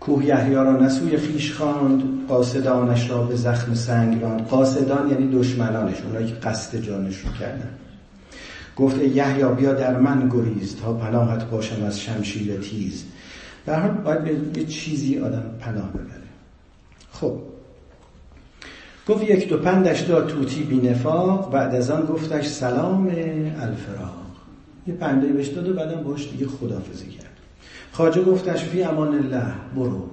کوه یحیی را نسوی خیش خواند قاصدانش را به زخم سنگ راند قاصدان یعنی دشمنانش اونایی که قصد جانش رو کردن. گفت یحیی بیا در من گریز تا پناهت باشم از شمشیر تیز. در حال باید یه چیزی آدم پناه ببره. خب. گفت یک دو پندش داد توتی بی نفاق بعد از آن گفتش سلام الفراق. یه پنده بهش داد و بعدم باش دیگه خدافزی کرد. خاجه گفتش فی امان الله برو.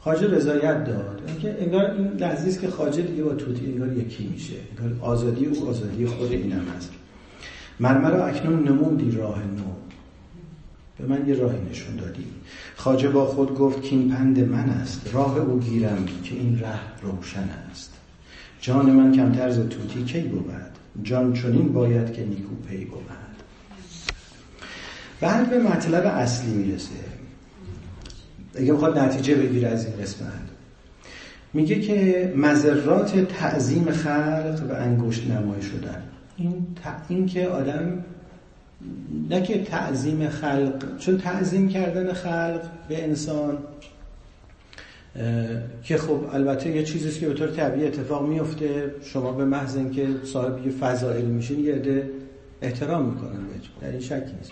خاجه رضایت داد. اینکه انگار این لحظه که خاجه دیگه با توتی انگار یکی میشه. انگار آزادی و آزادی خود اینم هست. مرمرا اکنون نمودی راه نو. به من یه راهی نشون دادی. خاجه با خود گفت که این پند من است. راه او گیرم که این ره روشن است. جان من کمتر ز توتی کی بود؟ جان چنین باید که نیکو پی بود. بعد به مطلب اصلی می‌رسه. اگه می‌خواد نتیجه بگیره از این قسمت. میگه که مذرات تعظیم خلق و انگشت نمایی شدن. این, این که آدم نه که تعظیم خلق چون تعظیم کردن خلق به انسان که خب البته یه چیزیست که به طور طبیعی اتفاق میفته. شما به محض اینکه صاحب یه فضائل میشین یه عده احترام می‌کنن در این شکی نیست.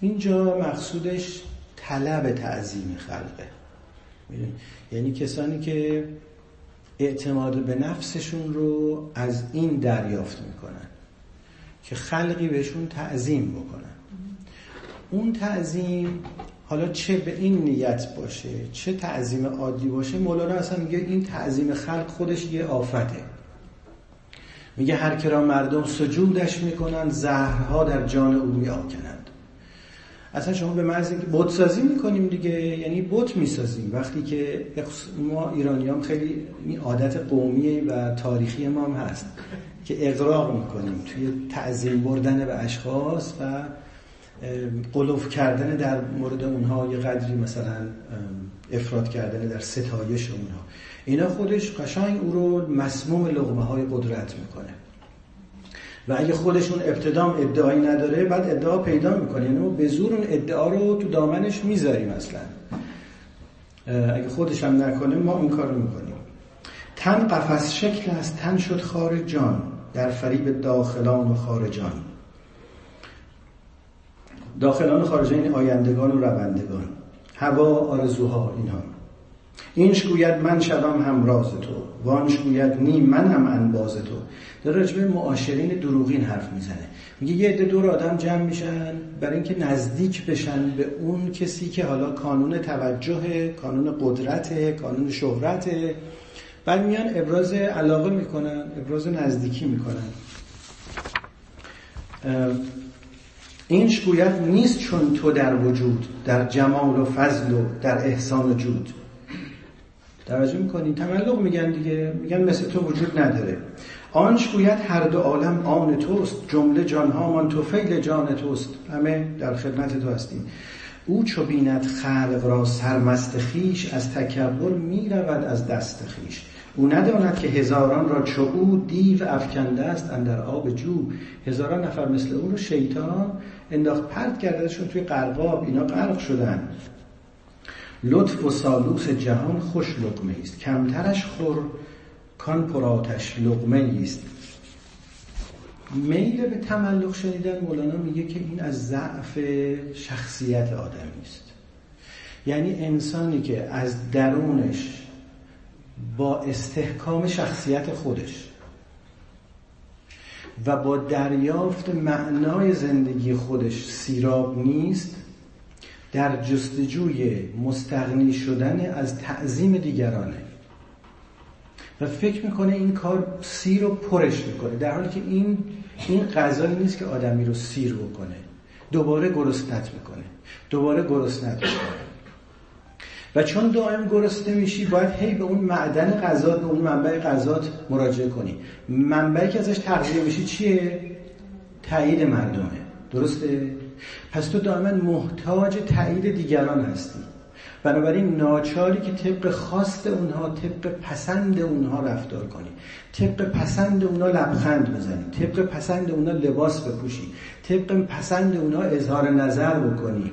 اینجا مقصودش طلب تعظیم خلقه. یعنی کسانی که اعتماد به نفسشون رو از این دریافت می‌کنن. که خلقی بهشون تعظیم بکنن. اون تعظیم حالا چه به این نیت باشه چه تعظیم عادی باشه مولانا اصلا میگه این تعظیم خلق خودش یه آفته. میگه هر کرا مردم سجودش می‌کنن زهرها در جان او میآکنند. اصلا شما به محض اینکه بت سازی می‌کنیم دیگه یعنی بت می‌سازیم. وقتی که ما ایرانیام خیلی این عادت قومی و تاریخی ما هم هست. که اقراق می‌کنیم توی تعظیم بردن به اشخاص و قلوف کردن در مورد اونها یه قدری مثلا افراد کردن در ستایش اونها. اینا خودش قشنگ او رو مسموم لغمه های قدرت می‌کنه. و اگه خودشون ابتدام ادعایی نداره بعد ادعا پیدا می‌کنه. یعنی به زور اون ادعا رو تو دامنش می‌ذاریم اصلا. اگه خودش هم نکنه ما این کار رو می‌کنیم. تن قفس شکل از تن شد خار جان. در فریب داخلان و خارجان. داخلان و خارجان این آیندگان و روندگان. هوا آرزوها اینها. اینش گوید من شدم همراز تو. وانش گوید نی من هم انباز تو. در رجبه معاشرین دروغین حرف می‌زنه. میگه یه عده دور آدم جمع میشن برای اینکه نزدیک بشن به اون کسی که حالا کانون توجه کانون قدرت کانون شهرت بعد میان ابراز علاقه می‌کنن ابراز نزدیکی می‌کنن. اینش گوید نیست چون تو در وجود در جمال و فضل و در احسان و جود. توجه می‌کنین تملق میگن دیگه میگن مثل تو وجود نداره. آنش گوید هر دو عالم آن توست جمله جانها من تو فیل جان توست. همه در خدمت تو هستیم. او چو بیند خلق را سرمست خیش از تکبر می‌رود از دست خیش. او نداند که هزاران را چو او دیو افکنده است اندر آب جو. هزاران نفر مثل او رو شیطان انداخت پرد کردهشون توی قرقاب اینا غرق شدن. لطف و سالوس جهان خوش لقمه است کمترش خور کان پراتش لقمه است میل به تملق شنیدن مولانا میگه که این از ضعف شخصیت آدمی است. یعنی انسانی که از درونش با استحکام شخصیت خودش و با دریافت معنای زندگی خودش سیراب نیست در جستجوی مستغنی شدن از تعظیم دیگرانه. و فکر می‌کنه این کار سیر رو پرش می‌کنه در حالی که این این غذایی نیست که آدمی رو سیر بکنه. دوباره گرسنت می‌کنه. دوباره گرسنت می‌کنه. و چون دائم گرسنه میشی باید هی به اون معدن غذا به اون منبع غذات مراجعه کنی. منبعی که ازش تغذیه میشی چیه؟ تایید مردمه. درسته؟ پس تو دائما محتاج تایید دیگران هستی. بنابراین ناچاری که طبق خواست اونها طبق پسند اونها رفتار کنی. طبق پسند اونها لبخند بزنی. طبق پسند اونها لباس بپوشی. طبق پسند اونها اظهار نظر بکنی.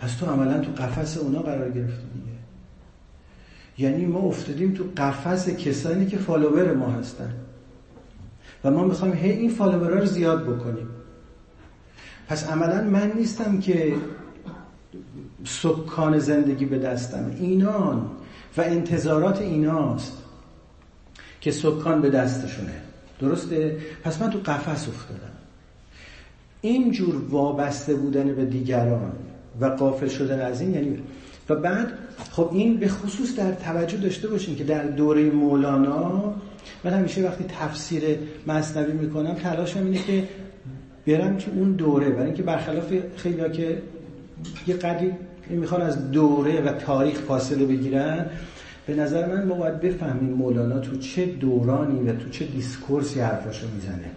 پس تو عملا تو قفس اونا قرار گرفتی دیگه. یعنی ما افتادیم تو قفس کسانی که فالوور ما هستن. و ما می‌خوایم هی این فالوورها رو زیاد بکنیم. پس عملا من نیستم که سکان زندگی به دستم. اینان و انتظارات ایناست که سکان به دستشونه. درسته؟ پس من تو قفس افتادم. اینجور وابسته بودن به دیگران و قافل شدن از این یعنی و بعد خب این به خصوص در توجه داشته باشین که در دوره مولانا من همیشه وقتی تفسیر مصنوی می‌کنم تلاشم اینه که برم که اون دوره. برای اینکه برخلاف خیلی ها که یه قدری می‌خوان از دوره و تاریخ فاصله بگیرن به نظر من ما باید بفهمیم مولانا تو چه دورانی و تو چه دیسکورسی حرفاشو می‌زنه.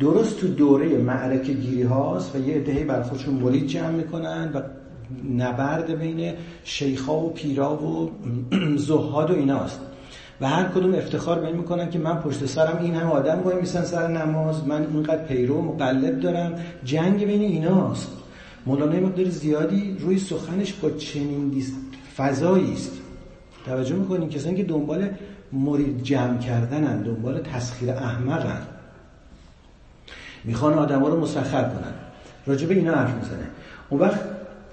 درست تو دوره معرکه گیری هاست و یه ادهی بر خودشون مرید جمع می‌کنن و نبرد بین شیخا و پیرا و زهاد و ایناست. و هر کدوم افتخار به می‌کنن که من پشت سرم این هم آدم وای میسن سر نماز من اینقدر پیرو و مقلب دارم جنگ بین ایناست. مولانا مقدار زیادی روی سخنش با چنین فضایی است. توجه می‌کنین کسانی که دنبال مرید جمع کردنن دنبال تسخیر احمقن. می‌خوان آدما رو مسخر کنن. راجع به اینا حرف می‌زنه. اون وقت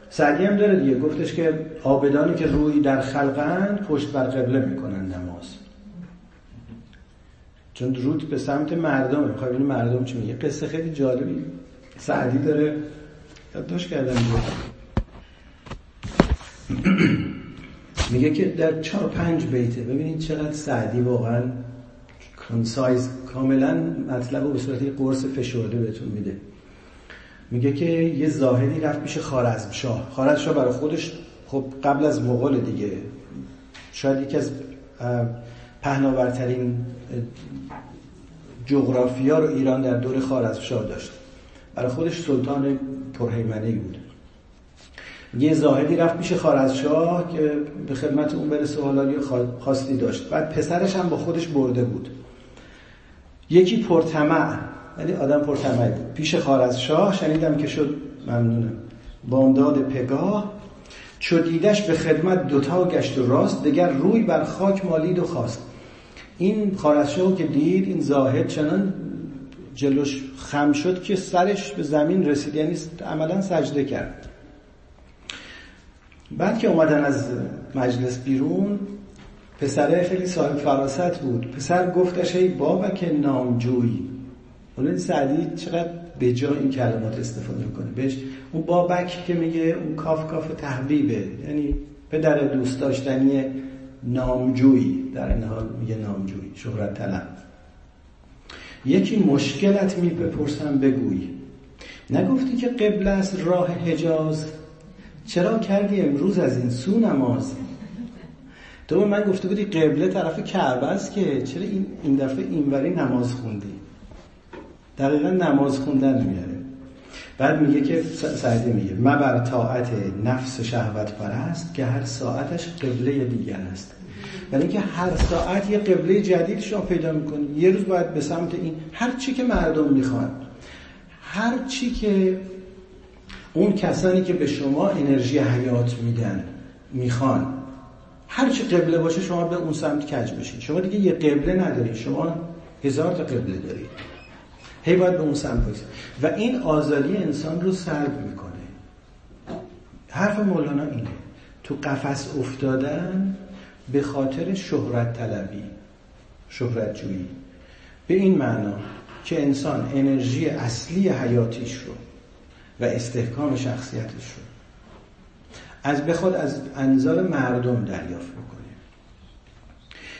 سعدی هم داره دیگه. گفتش که آبدانی که روی در خلقند پشت بر قبله می‌کنن نماز. چون رود به سمت مردم می‌خوای ببینی مردم چی میگه؟ قصه خیلی جالبی. سعدی داره یادداشت کردم. میگه که در چهار پنج بیته. ببینید چقدر سعدی واقعا کنسایز کاملا مطلب به صورت قرص فشرده بهتون میده. میگه که یه زاهدی رفت پیش خارزم شاه خارزم شاه برای خودش خب قبل از مغول دیگه شاید یکی از پهناورترین جغرافیا رو ایران در دور خارزمشاه داشت. برای خودش سلطان پرهیمنه بود. یه زاهدی رفت پیش خارزشاه که به خدمت اون برسه حالا خواستی داشت. بعد پسرش هم با خودش برده بود. یکی پرتمع ولی آدم پرتمع بود پیش خارزشاه شنیدم که شد ممنونم. بامداد پگاه چو دیدش به خدمت دوتا گشت و راست دگر روی بر خاک مالید و خواست. این خارزشاه که دید این زاهد چنان جلوش خم شد که سرش به زمین رسید یعنی عملا سجده کرد. بعد که اومدن از مجلس بیرون پسره خیلی صاحب فراست بود. پسر گفتش ای بابک نامجوی اون سعدی چقدر به جا این کلمات استفاده می‌کنه. بهش اون بابک که میگه اون کاف کاف تحبیبه. یعنی پدر دوست داشتنی نامجویی در این حال میگه نامجویی شهرت طلب. یکی مشکلت می بپرسم بگوی. نگفتی که قبل است راه حجاز؟ چرا کردی امروز از این سو نماز؟ تو من گفته بودی قبله طرف کعبه است که چرا این, این دفعه اینوری نماز خوندی؟ دقیقا نماز خوندن میاره. بعد میگه که سعدی میگه بر طاعت نفس شهوت پرست که هر ساعتش قبله دیگر است. برای اینکه هر ساعت یه قبله جدید شما پیدا می‌کنی. یه روز باید به سمت این هر چی که مردم می‌خوان. هر چی که اون کسانی که به شما انرژی حیات میدن می‌خوان. هر چی قبله باشه شما به اون سمت کج بشین. شما دیگه یه قبله ندارید شما هزار تا قبله دارید هی باید به اون سمت باشید و این آزادی انسان رو سلب می‌کنه. حرف مولانا اینه. تو قفس افتادن به خاطر شهرت طلبی شهرت جویی. به این معنا که انسان انرژی اصلی حیاتیش رو و استحکام شخصیتش رو از بخواد از انظار مردم دریافت بکنه.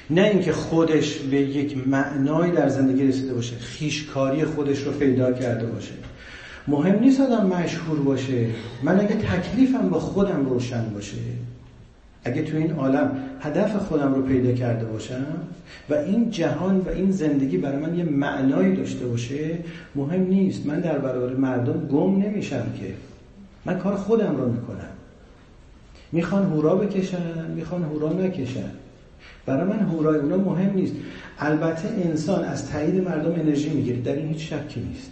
نه اینکه خودش به یک معنایی در زندگی رسیده باشه خیشکاری خودش رو پیدا کرده باشه. مهم نیست آدم مشهور باشه. من اگه تکلیفم با خودم روشن باشه اگه تو این عالم هدف خودم رو پیدا کرده باشم و این جهان و این زندگی برای من یه معنایی داشته باشه مهم نیست. من در برابر مردم گم نمیشم که. من کار خودم رو می‌کنم. می‌خوان هورا بکشن می‌خوان هورا نکشن. برای من هورای اونا مهم نیست. البته انسان از تایید مردم انرژی می‌گیره در این هیچ شکی نیست.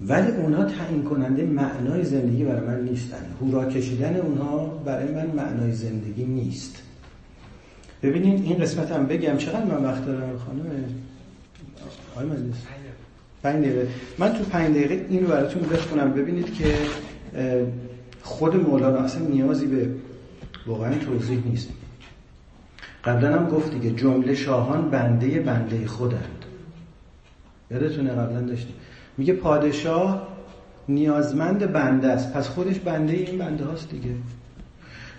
ولی اونها تعیین کننده معنای زندگی برای من نیستن. هورا کشیدن اونها برای من معنای زندگی نیست. ببینید این قسمت هم بگم. چقدر من وقت دارم خانم؟ آقای مجلس. پنج دقیقه. من تو پنج دقیقه این براتون بخونم. ببینید که خود مولانا اصلا نیازی به واقعا توضیح نیست. قبلا هم گفت دیگه جمله شاهان بنده بنده خودند. یادتونه قبلا داشتیم میگه پادشاه نیازمند بنده است. پس خودش بنده این بنده هاست دیگه.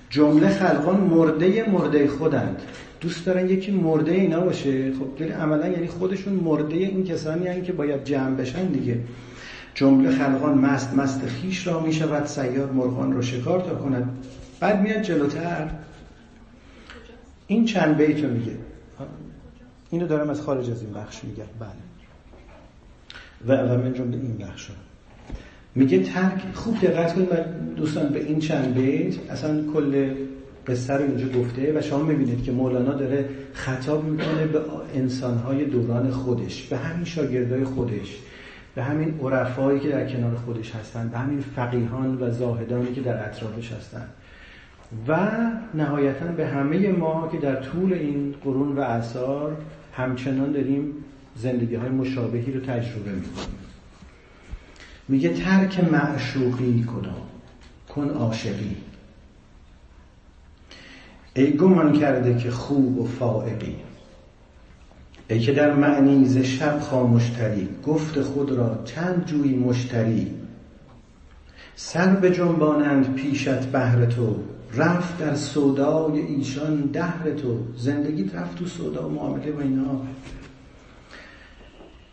جمله خلقان مرده مرده خودند. دوست دارن یکی مرده اینا باشه. خب داری عملا یعنی خودشون مرده این کسانی هستند که باید جمع بشن دیگه. جمله خلقان مست مست خیش را می شود سیار مرغان رو شکار تا کند. بعد میاد جلوتر. این چند بیتو میگه. اینو دارم از خارج از این بخش میگم. بله. و, و من جمله این بخش میگه ترک خوب دقت کنید دوستان به این چند بیت اصلا کل قصه رو اینجا گفته و شما می‌بینید که مولانا داره خطاب می‌کنه به انسانهای دوران خودش به همین شاگردای خودش. به همین عرفایی که در کنار خودش هستن به همین فقیهان و زاهدانی که در اطرافش هستن. و نهایتا به همه ما که در طول این قرون و اثار همچنان داریم زندگی های مشابهی رو تجربه می‌کنیم. میگه ترک معشوقی کن کن عاشقی. ای گمان کرده که خوب و فائقی. ای که در معنیز شب خامشتری گفت خود را چند جوی مشتری سر به جنبانند پیشت بهر تو رفت در سودای ایشان دهر تو. زندگی رفت تو سودا و معامله با اینا.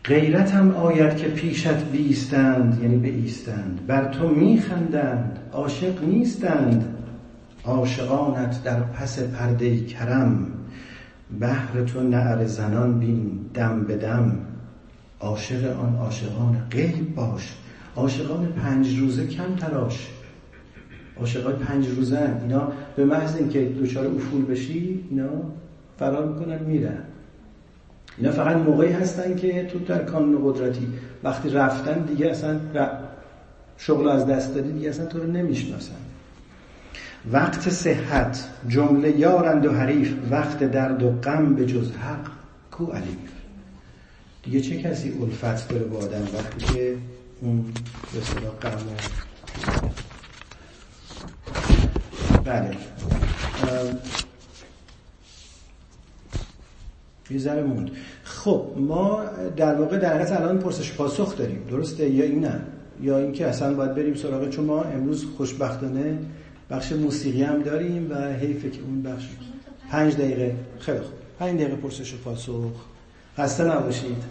غیرت هم آید که پیشت بیستند یعنی بیستند بر تو میخندند عاشق نیستند. عاشقانت در پس پرده کرم. بهر تو نعر زنان بین دم به دم. عاشق آن عاشقان غیب باش. عاشقان پنج روزه کم تراش عاشقان پنج روزه اینا به محض اینکه دچار افول بشی اینا فرار می‌کنن میرن. اینا فقط موقعی هستن که تو در کانون قدرتی وقتی رفتن دیگه اصلا شغل از دست دادی دیگه اصلا تو رو نمی‌شناسن. وقت صحت جمله یارند و حریف وقت درد و غم به جز حق کو علیف دیگه چه کسی الفت داره با آدم وقتی که اون به صدا غم بله. یه ذره موند. خب ما در واقع در الان پرسش پاسخ داریم. درسته یا این نه یا اینکه اصلا باید بریم سراغ چون ما امروز خوشبختانه بخش موسیقی هم داریم و حیفه که اون بخش پنج دقیقه. خیلی خوب. پنج دقیقه پرسش و پاسخ. خسته نباشید.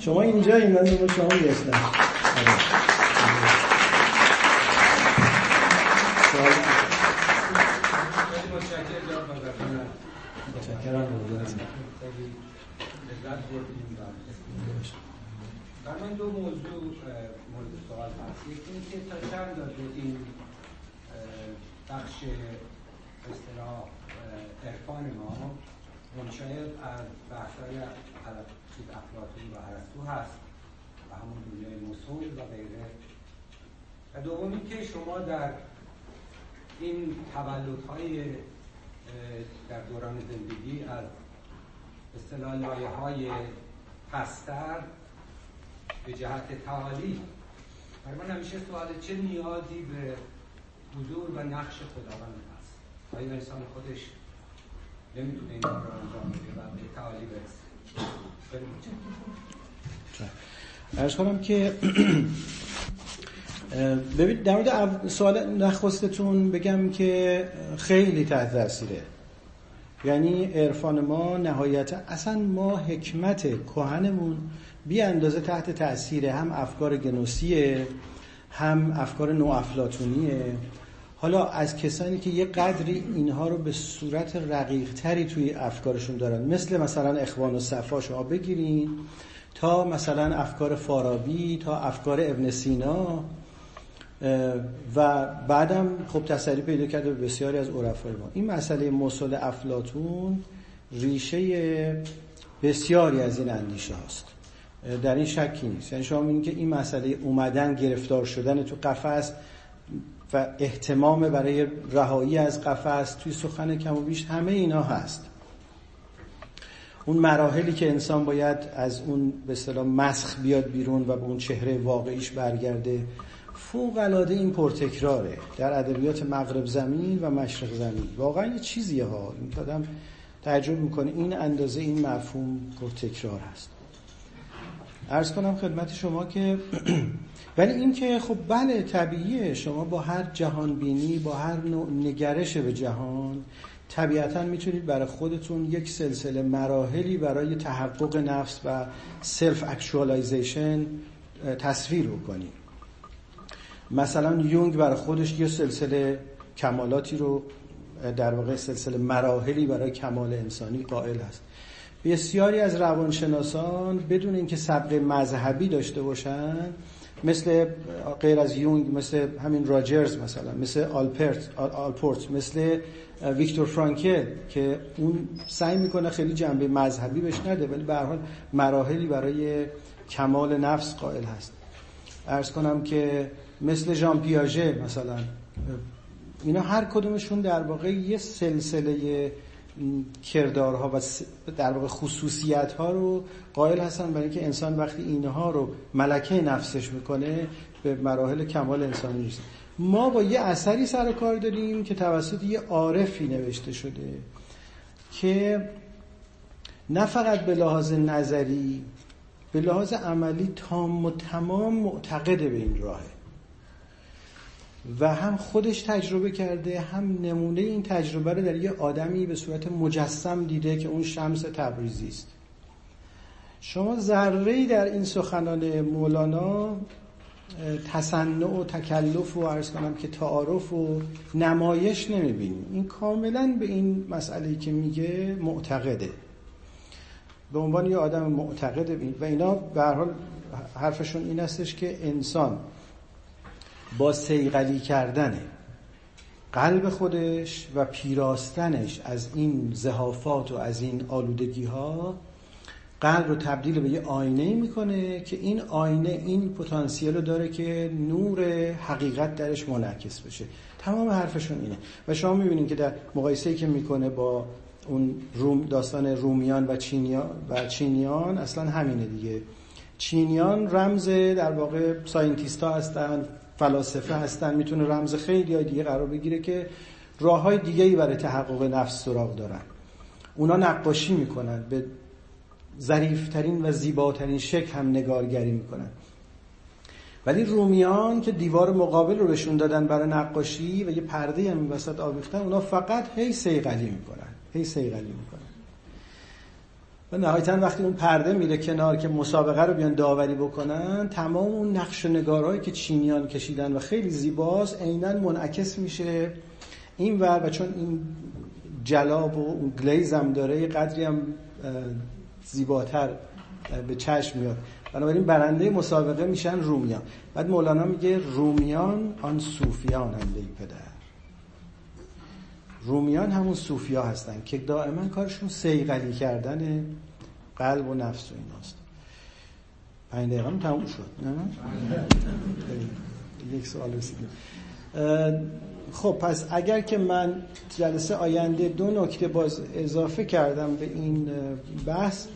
شما اینجا این من شما گرفتم در من دو موضوع مورد سوال. هست یکی اینکه تا چند این بخش اصطلاح عرفان ما منشأ از بحث‌های چیز افلاطون و ارسطو هست و همون دنیای مسئول و غیره. و دومی که شما در این تولدهای در دوران زندگی از اصطلاح لایه های پستر به جهت تعالی برای من همیشه سوال چه نیازی به حضور و نقش خداوند هست. آیا انسان خودش نمی‌تونه این رو انجام بده و به تعالی برسه. ارز کنم که [CLEARS THROAT] ببینید در مورد سوال نخستتون بگم که خیلی تحت تاثیره یعنی عرفان ما نهایت اصلا ما حکمت کهنمون بی اندازه تحت تاثیر هم افکار گنوسیه هم افکار نو افلاتونیه حالا از کسانی که یه قدری اینها رو به صورت رقیق تری توی افکارشون دارن مثل مثلا اخوان و صفا شما بگیرین تا مثلا افکار فارابی تا افکار ابن سینا و بعدم خب تسری پیدا کرده به بسیاری از عرفای ما. این مسئله مسل افلاتون ریشه بسیاری از این اندیشه هاست. در این شکی نیست. یعنی شما که این مسئله اومدن گرفتار شدن تو قفس و احتمام برای رهایی از قفس توی سخن کم و بیش همه اینا هست. اون مراحلی که انسان باید از اون به اصطلاح مسخ بیاد بیرون و به اون چهره واقعیش برگرده فوق العاده این پرتکراره در ادبیات مغرب زمین و مشرق زمین. واقعا یه چیزیه ها. این آدم تعجب می‌کنه. این اندازه این مفهوم پرتکرار هست. ارز کنم خدمت شما که [CLEARS THROAT] ولی این که خب بله طبیعیه شما با هر جهان بینی با هر نوع نگرش به جهان طبیعتا می‌تونید برای خودتون یک سلسله مراحلی برای تحقق نفس و self-actualization تصویر بکنید. مثلا یونگ برای خودش یه سلسله کمالاتی رو در واقع سلسله مراحلی برای کمال انسانی قائل هست. بسیاری از روانشناسان بدون اینکه صبغه مذهبی داشته باشن مثل غیر از یونگ مثل همین راجرز مثلا مثل آلپرت آلپورت مثل ویکتور فرانکل که اون سعی می‌کنه خیلی جنبه مذهبی بهش نده ولی به حال مراحلی برای کمال نفس قائل هست. ارز کنم که مثل ژان پیاژه مثلا اینا هر کدومشون در واقع یه سلسله کردارها و در واقع خصوصیت ها رو قائل هستن برای اینکه انسان وقتی اینها رو ملکه نفسش می‌کنه به مراحل کمال انسانی نیست ما با یه اثری سر کار داریم که توسط یه عارفی نوشته شده که نه فقط به لحاظ نظری به لحاظ عملی تام و تمام معتقد به این راهه. و هم خودش تجربه کرده هم نمونه این تجربه رو در یه آدمی به صورت مجسم دیده که اون شمس تبریزی است. شما ذره در این سخنان مولانا تصنع و تکلف و عرض کنم که تعارف و نمایش نمی‌بینیم این کاملا به این مسئله که میگه معتقده. به عنوان یه آدم معتقده. و اینا به حال حرفشون این استش که انسان با سیغلی کردن. قلب خودش و پیراستنش از این زهافات و از این آلودگی ها قلب رو تبدیل به یه آینه می‌کنه که این آینه این پتانسیل رو داره که نور حقیقت درش منعکس بشه. تمام حرفشون اینه. و شما می‌بینید که در مقایسه که می‌کنه با اون روم داستان رومیان و چینیان و چینیان اصلا همینه دیگه. چینیان رمز در واقع ساینتیستا هستن فلاسفه هستن می‌تونه رمز خیلی های دیگه قرار بگیره که راه های دیگه ای برای تحقق نفس سراغ دارن. اونا نقاشی می‌کنن به ظریفترین و زیباترین شکل هم نگارگری می‌کنن. ولی رومیان که دیوار مقابل رو بهشون دادن برای نقاشی و یه پرده هم وسط آویختن اونا فقط هی سیغلی می‌کنن هی سیغلی می‌کنن. و نهایتا وقتی اون پرده میره کنار که مسابقه رو بیان داوری بکنن تمام اون نقش و نگارهایی که چینیان کشیدن و خیلی زیباست عینا منعکس میشه این ور و چون این جلاب و اون گلیز هم داره یه قدری هم زیباتر به چشم میاد. بنابراین برنده مسابقه میشن رومیان. بعد مولانا میگه رومیان آن صوفیان ای پدر. رومیان همون صوفیا هستن که دائما کارشون سیغلی کردن قلب و نفس و ایناست. پنج دقیقه هم تموم شد نه؟ یک سوال رسیدیم. خب پس اگر که من جلسه آینده دو نکته باز اضافه کردم به این بحث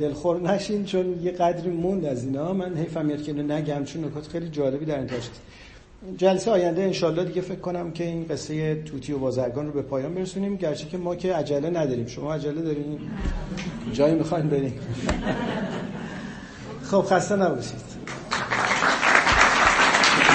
دلخور نشین چون یه قدری موند از اینا. من حیفم میاد که نگم چون نکات خیلی جالبی در این جلسه آینده انشالله دیگه فکر کنم که این قصه توتی و بازرگان رو به پایان برسونیم. گرچه که ما که عجله نداریم. شما عجله داریم جایی می‌خواین بریم. [LAUGHS] خب خسته نباشید.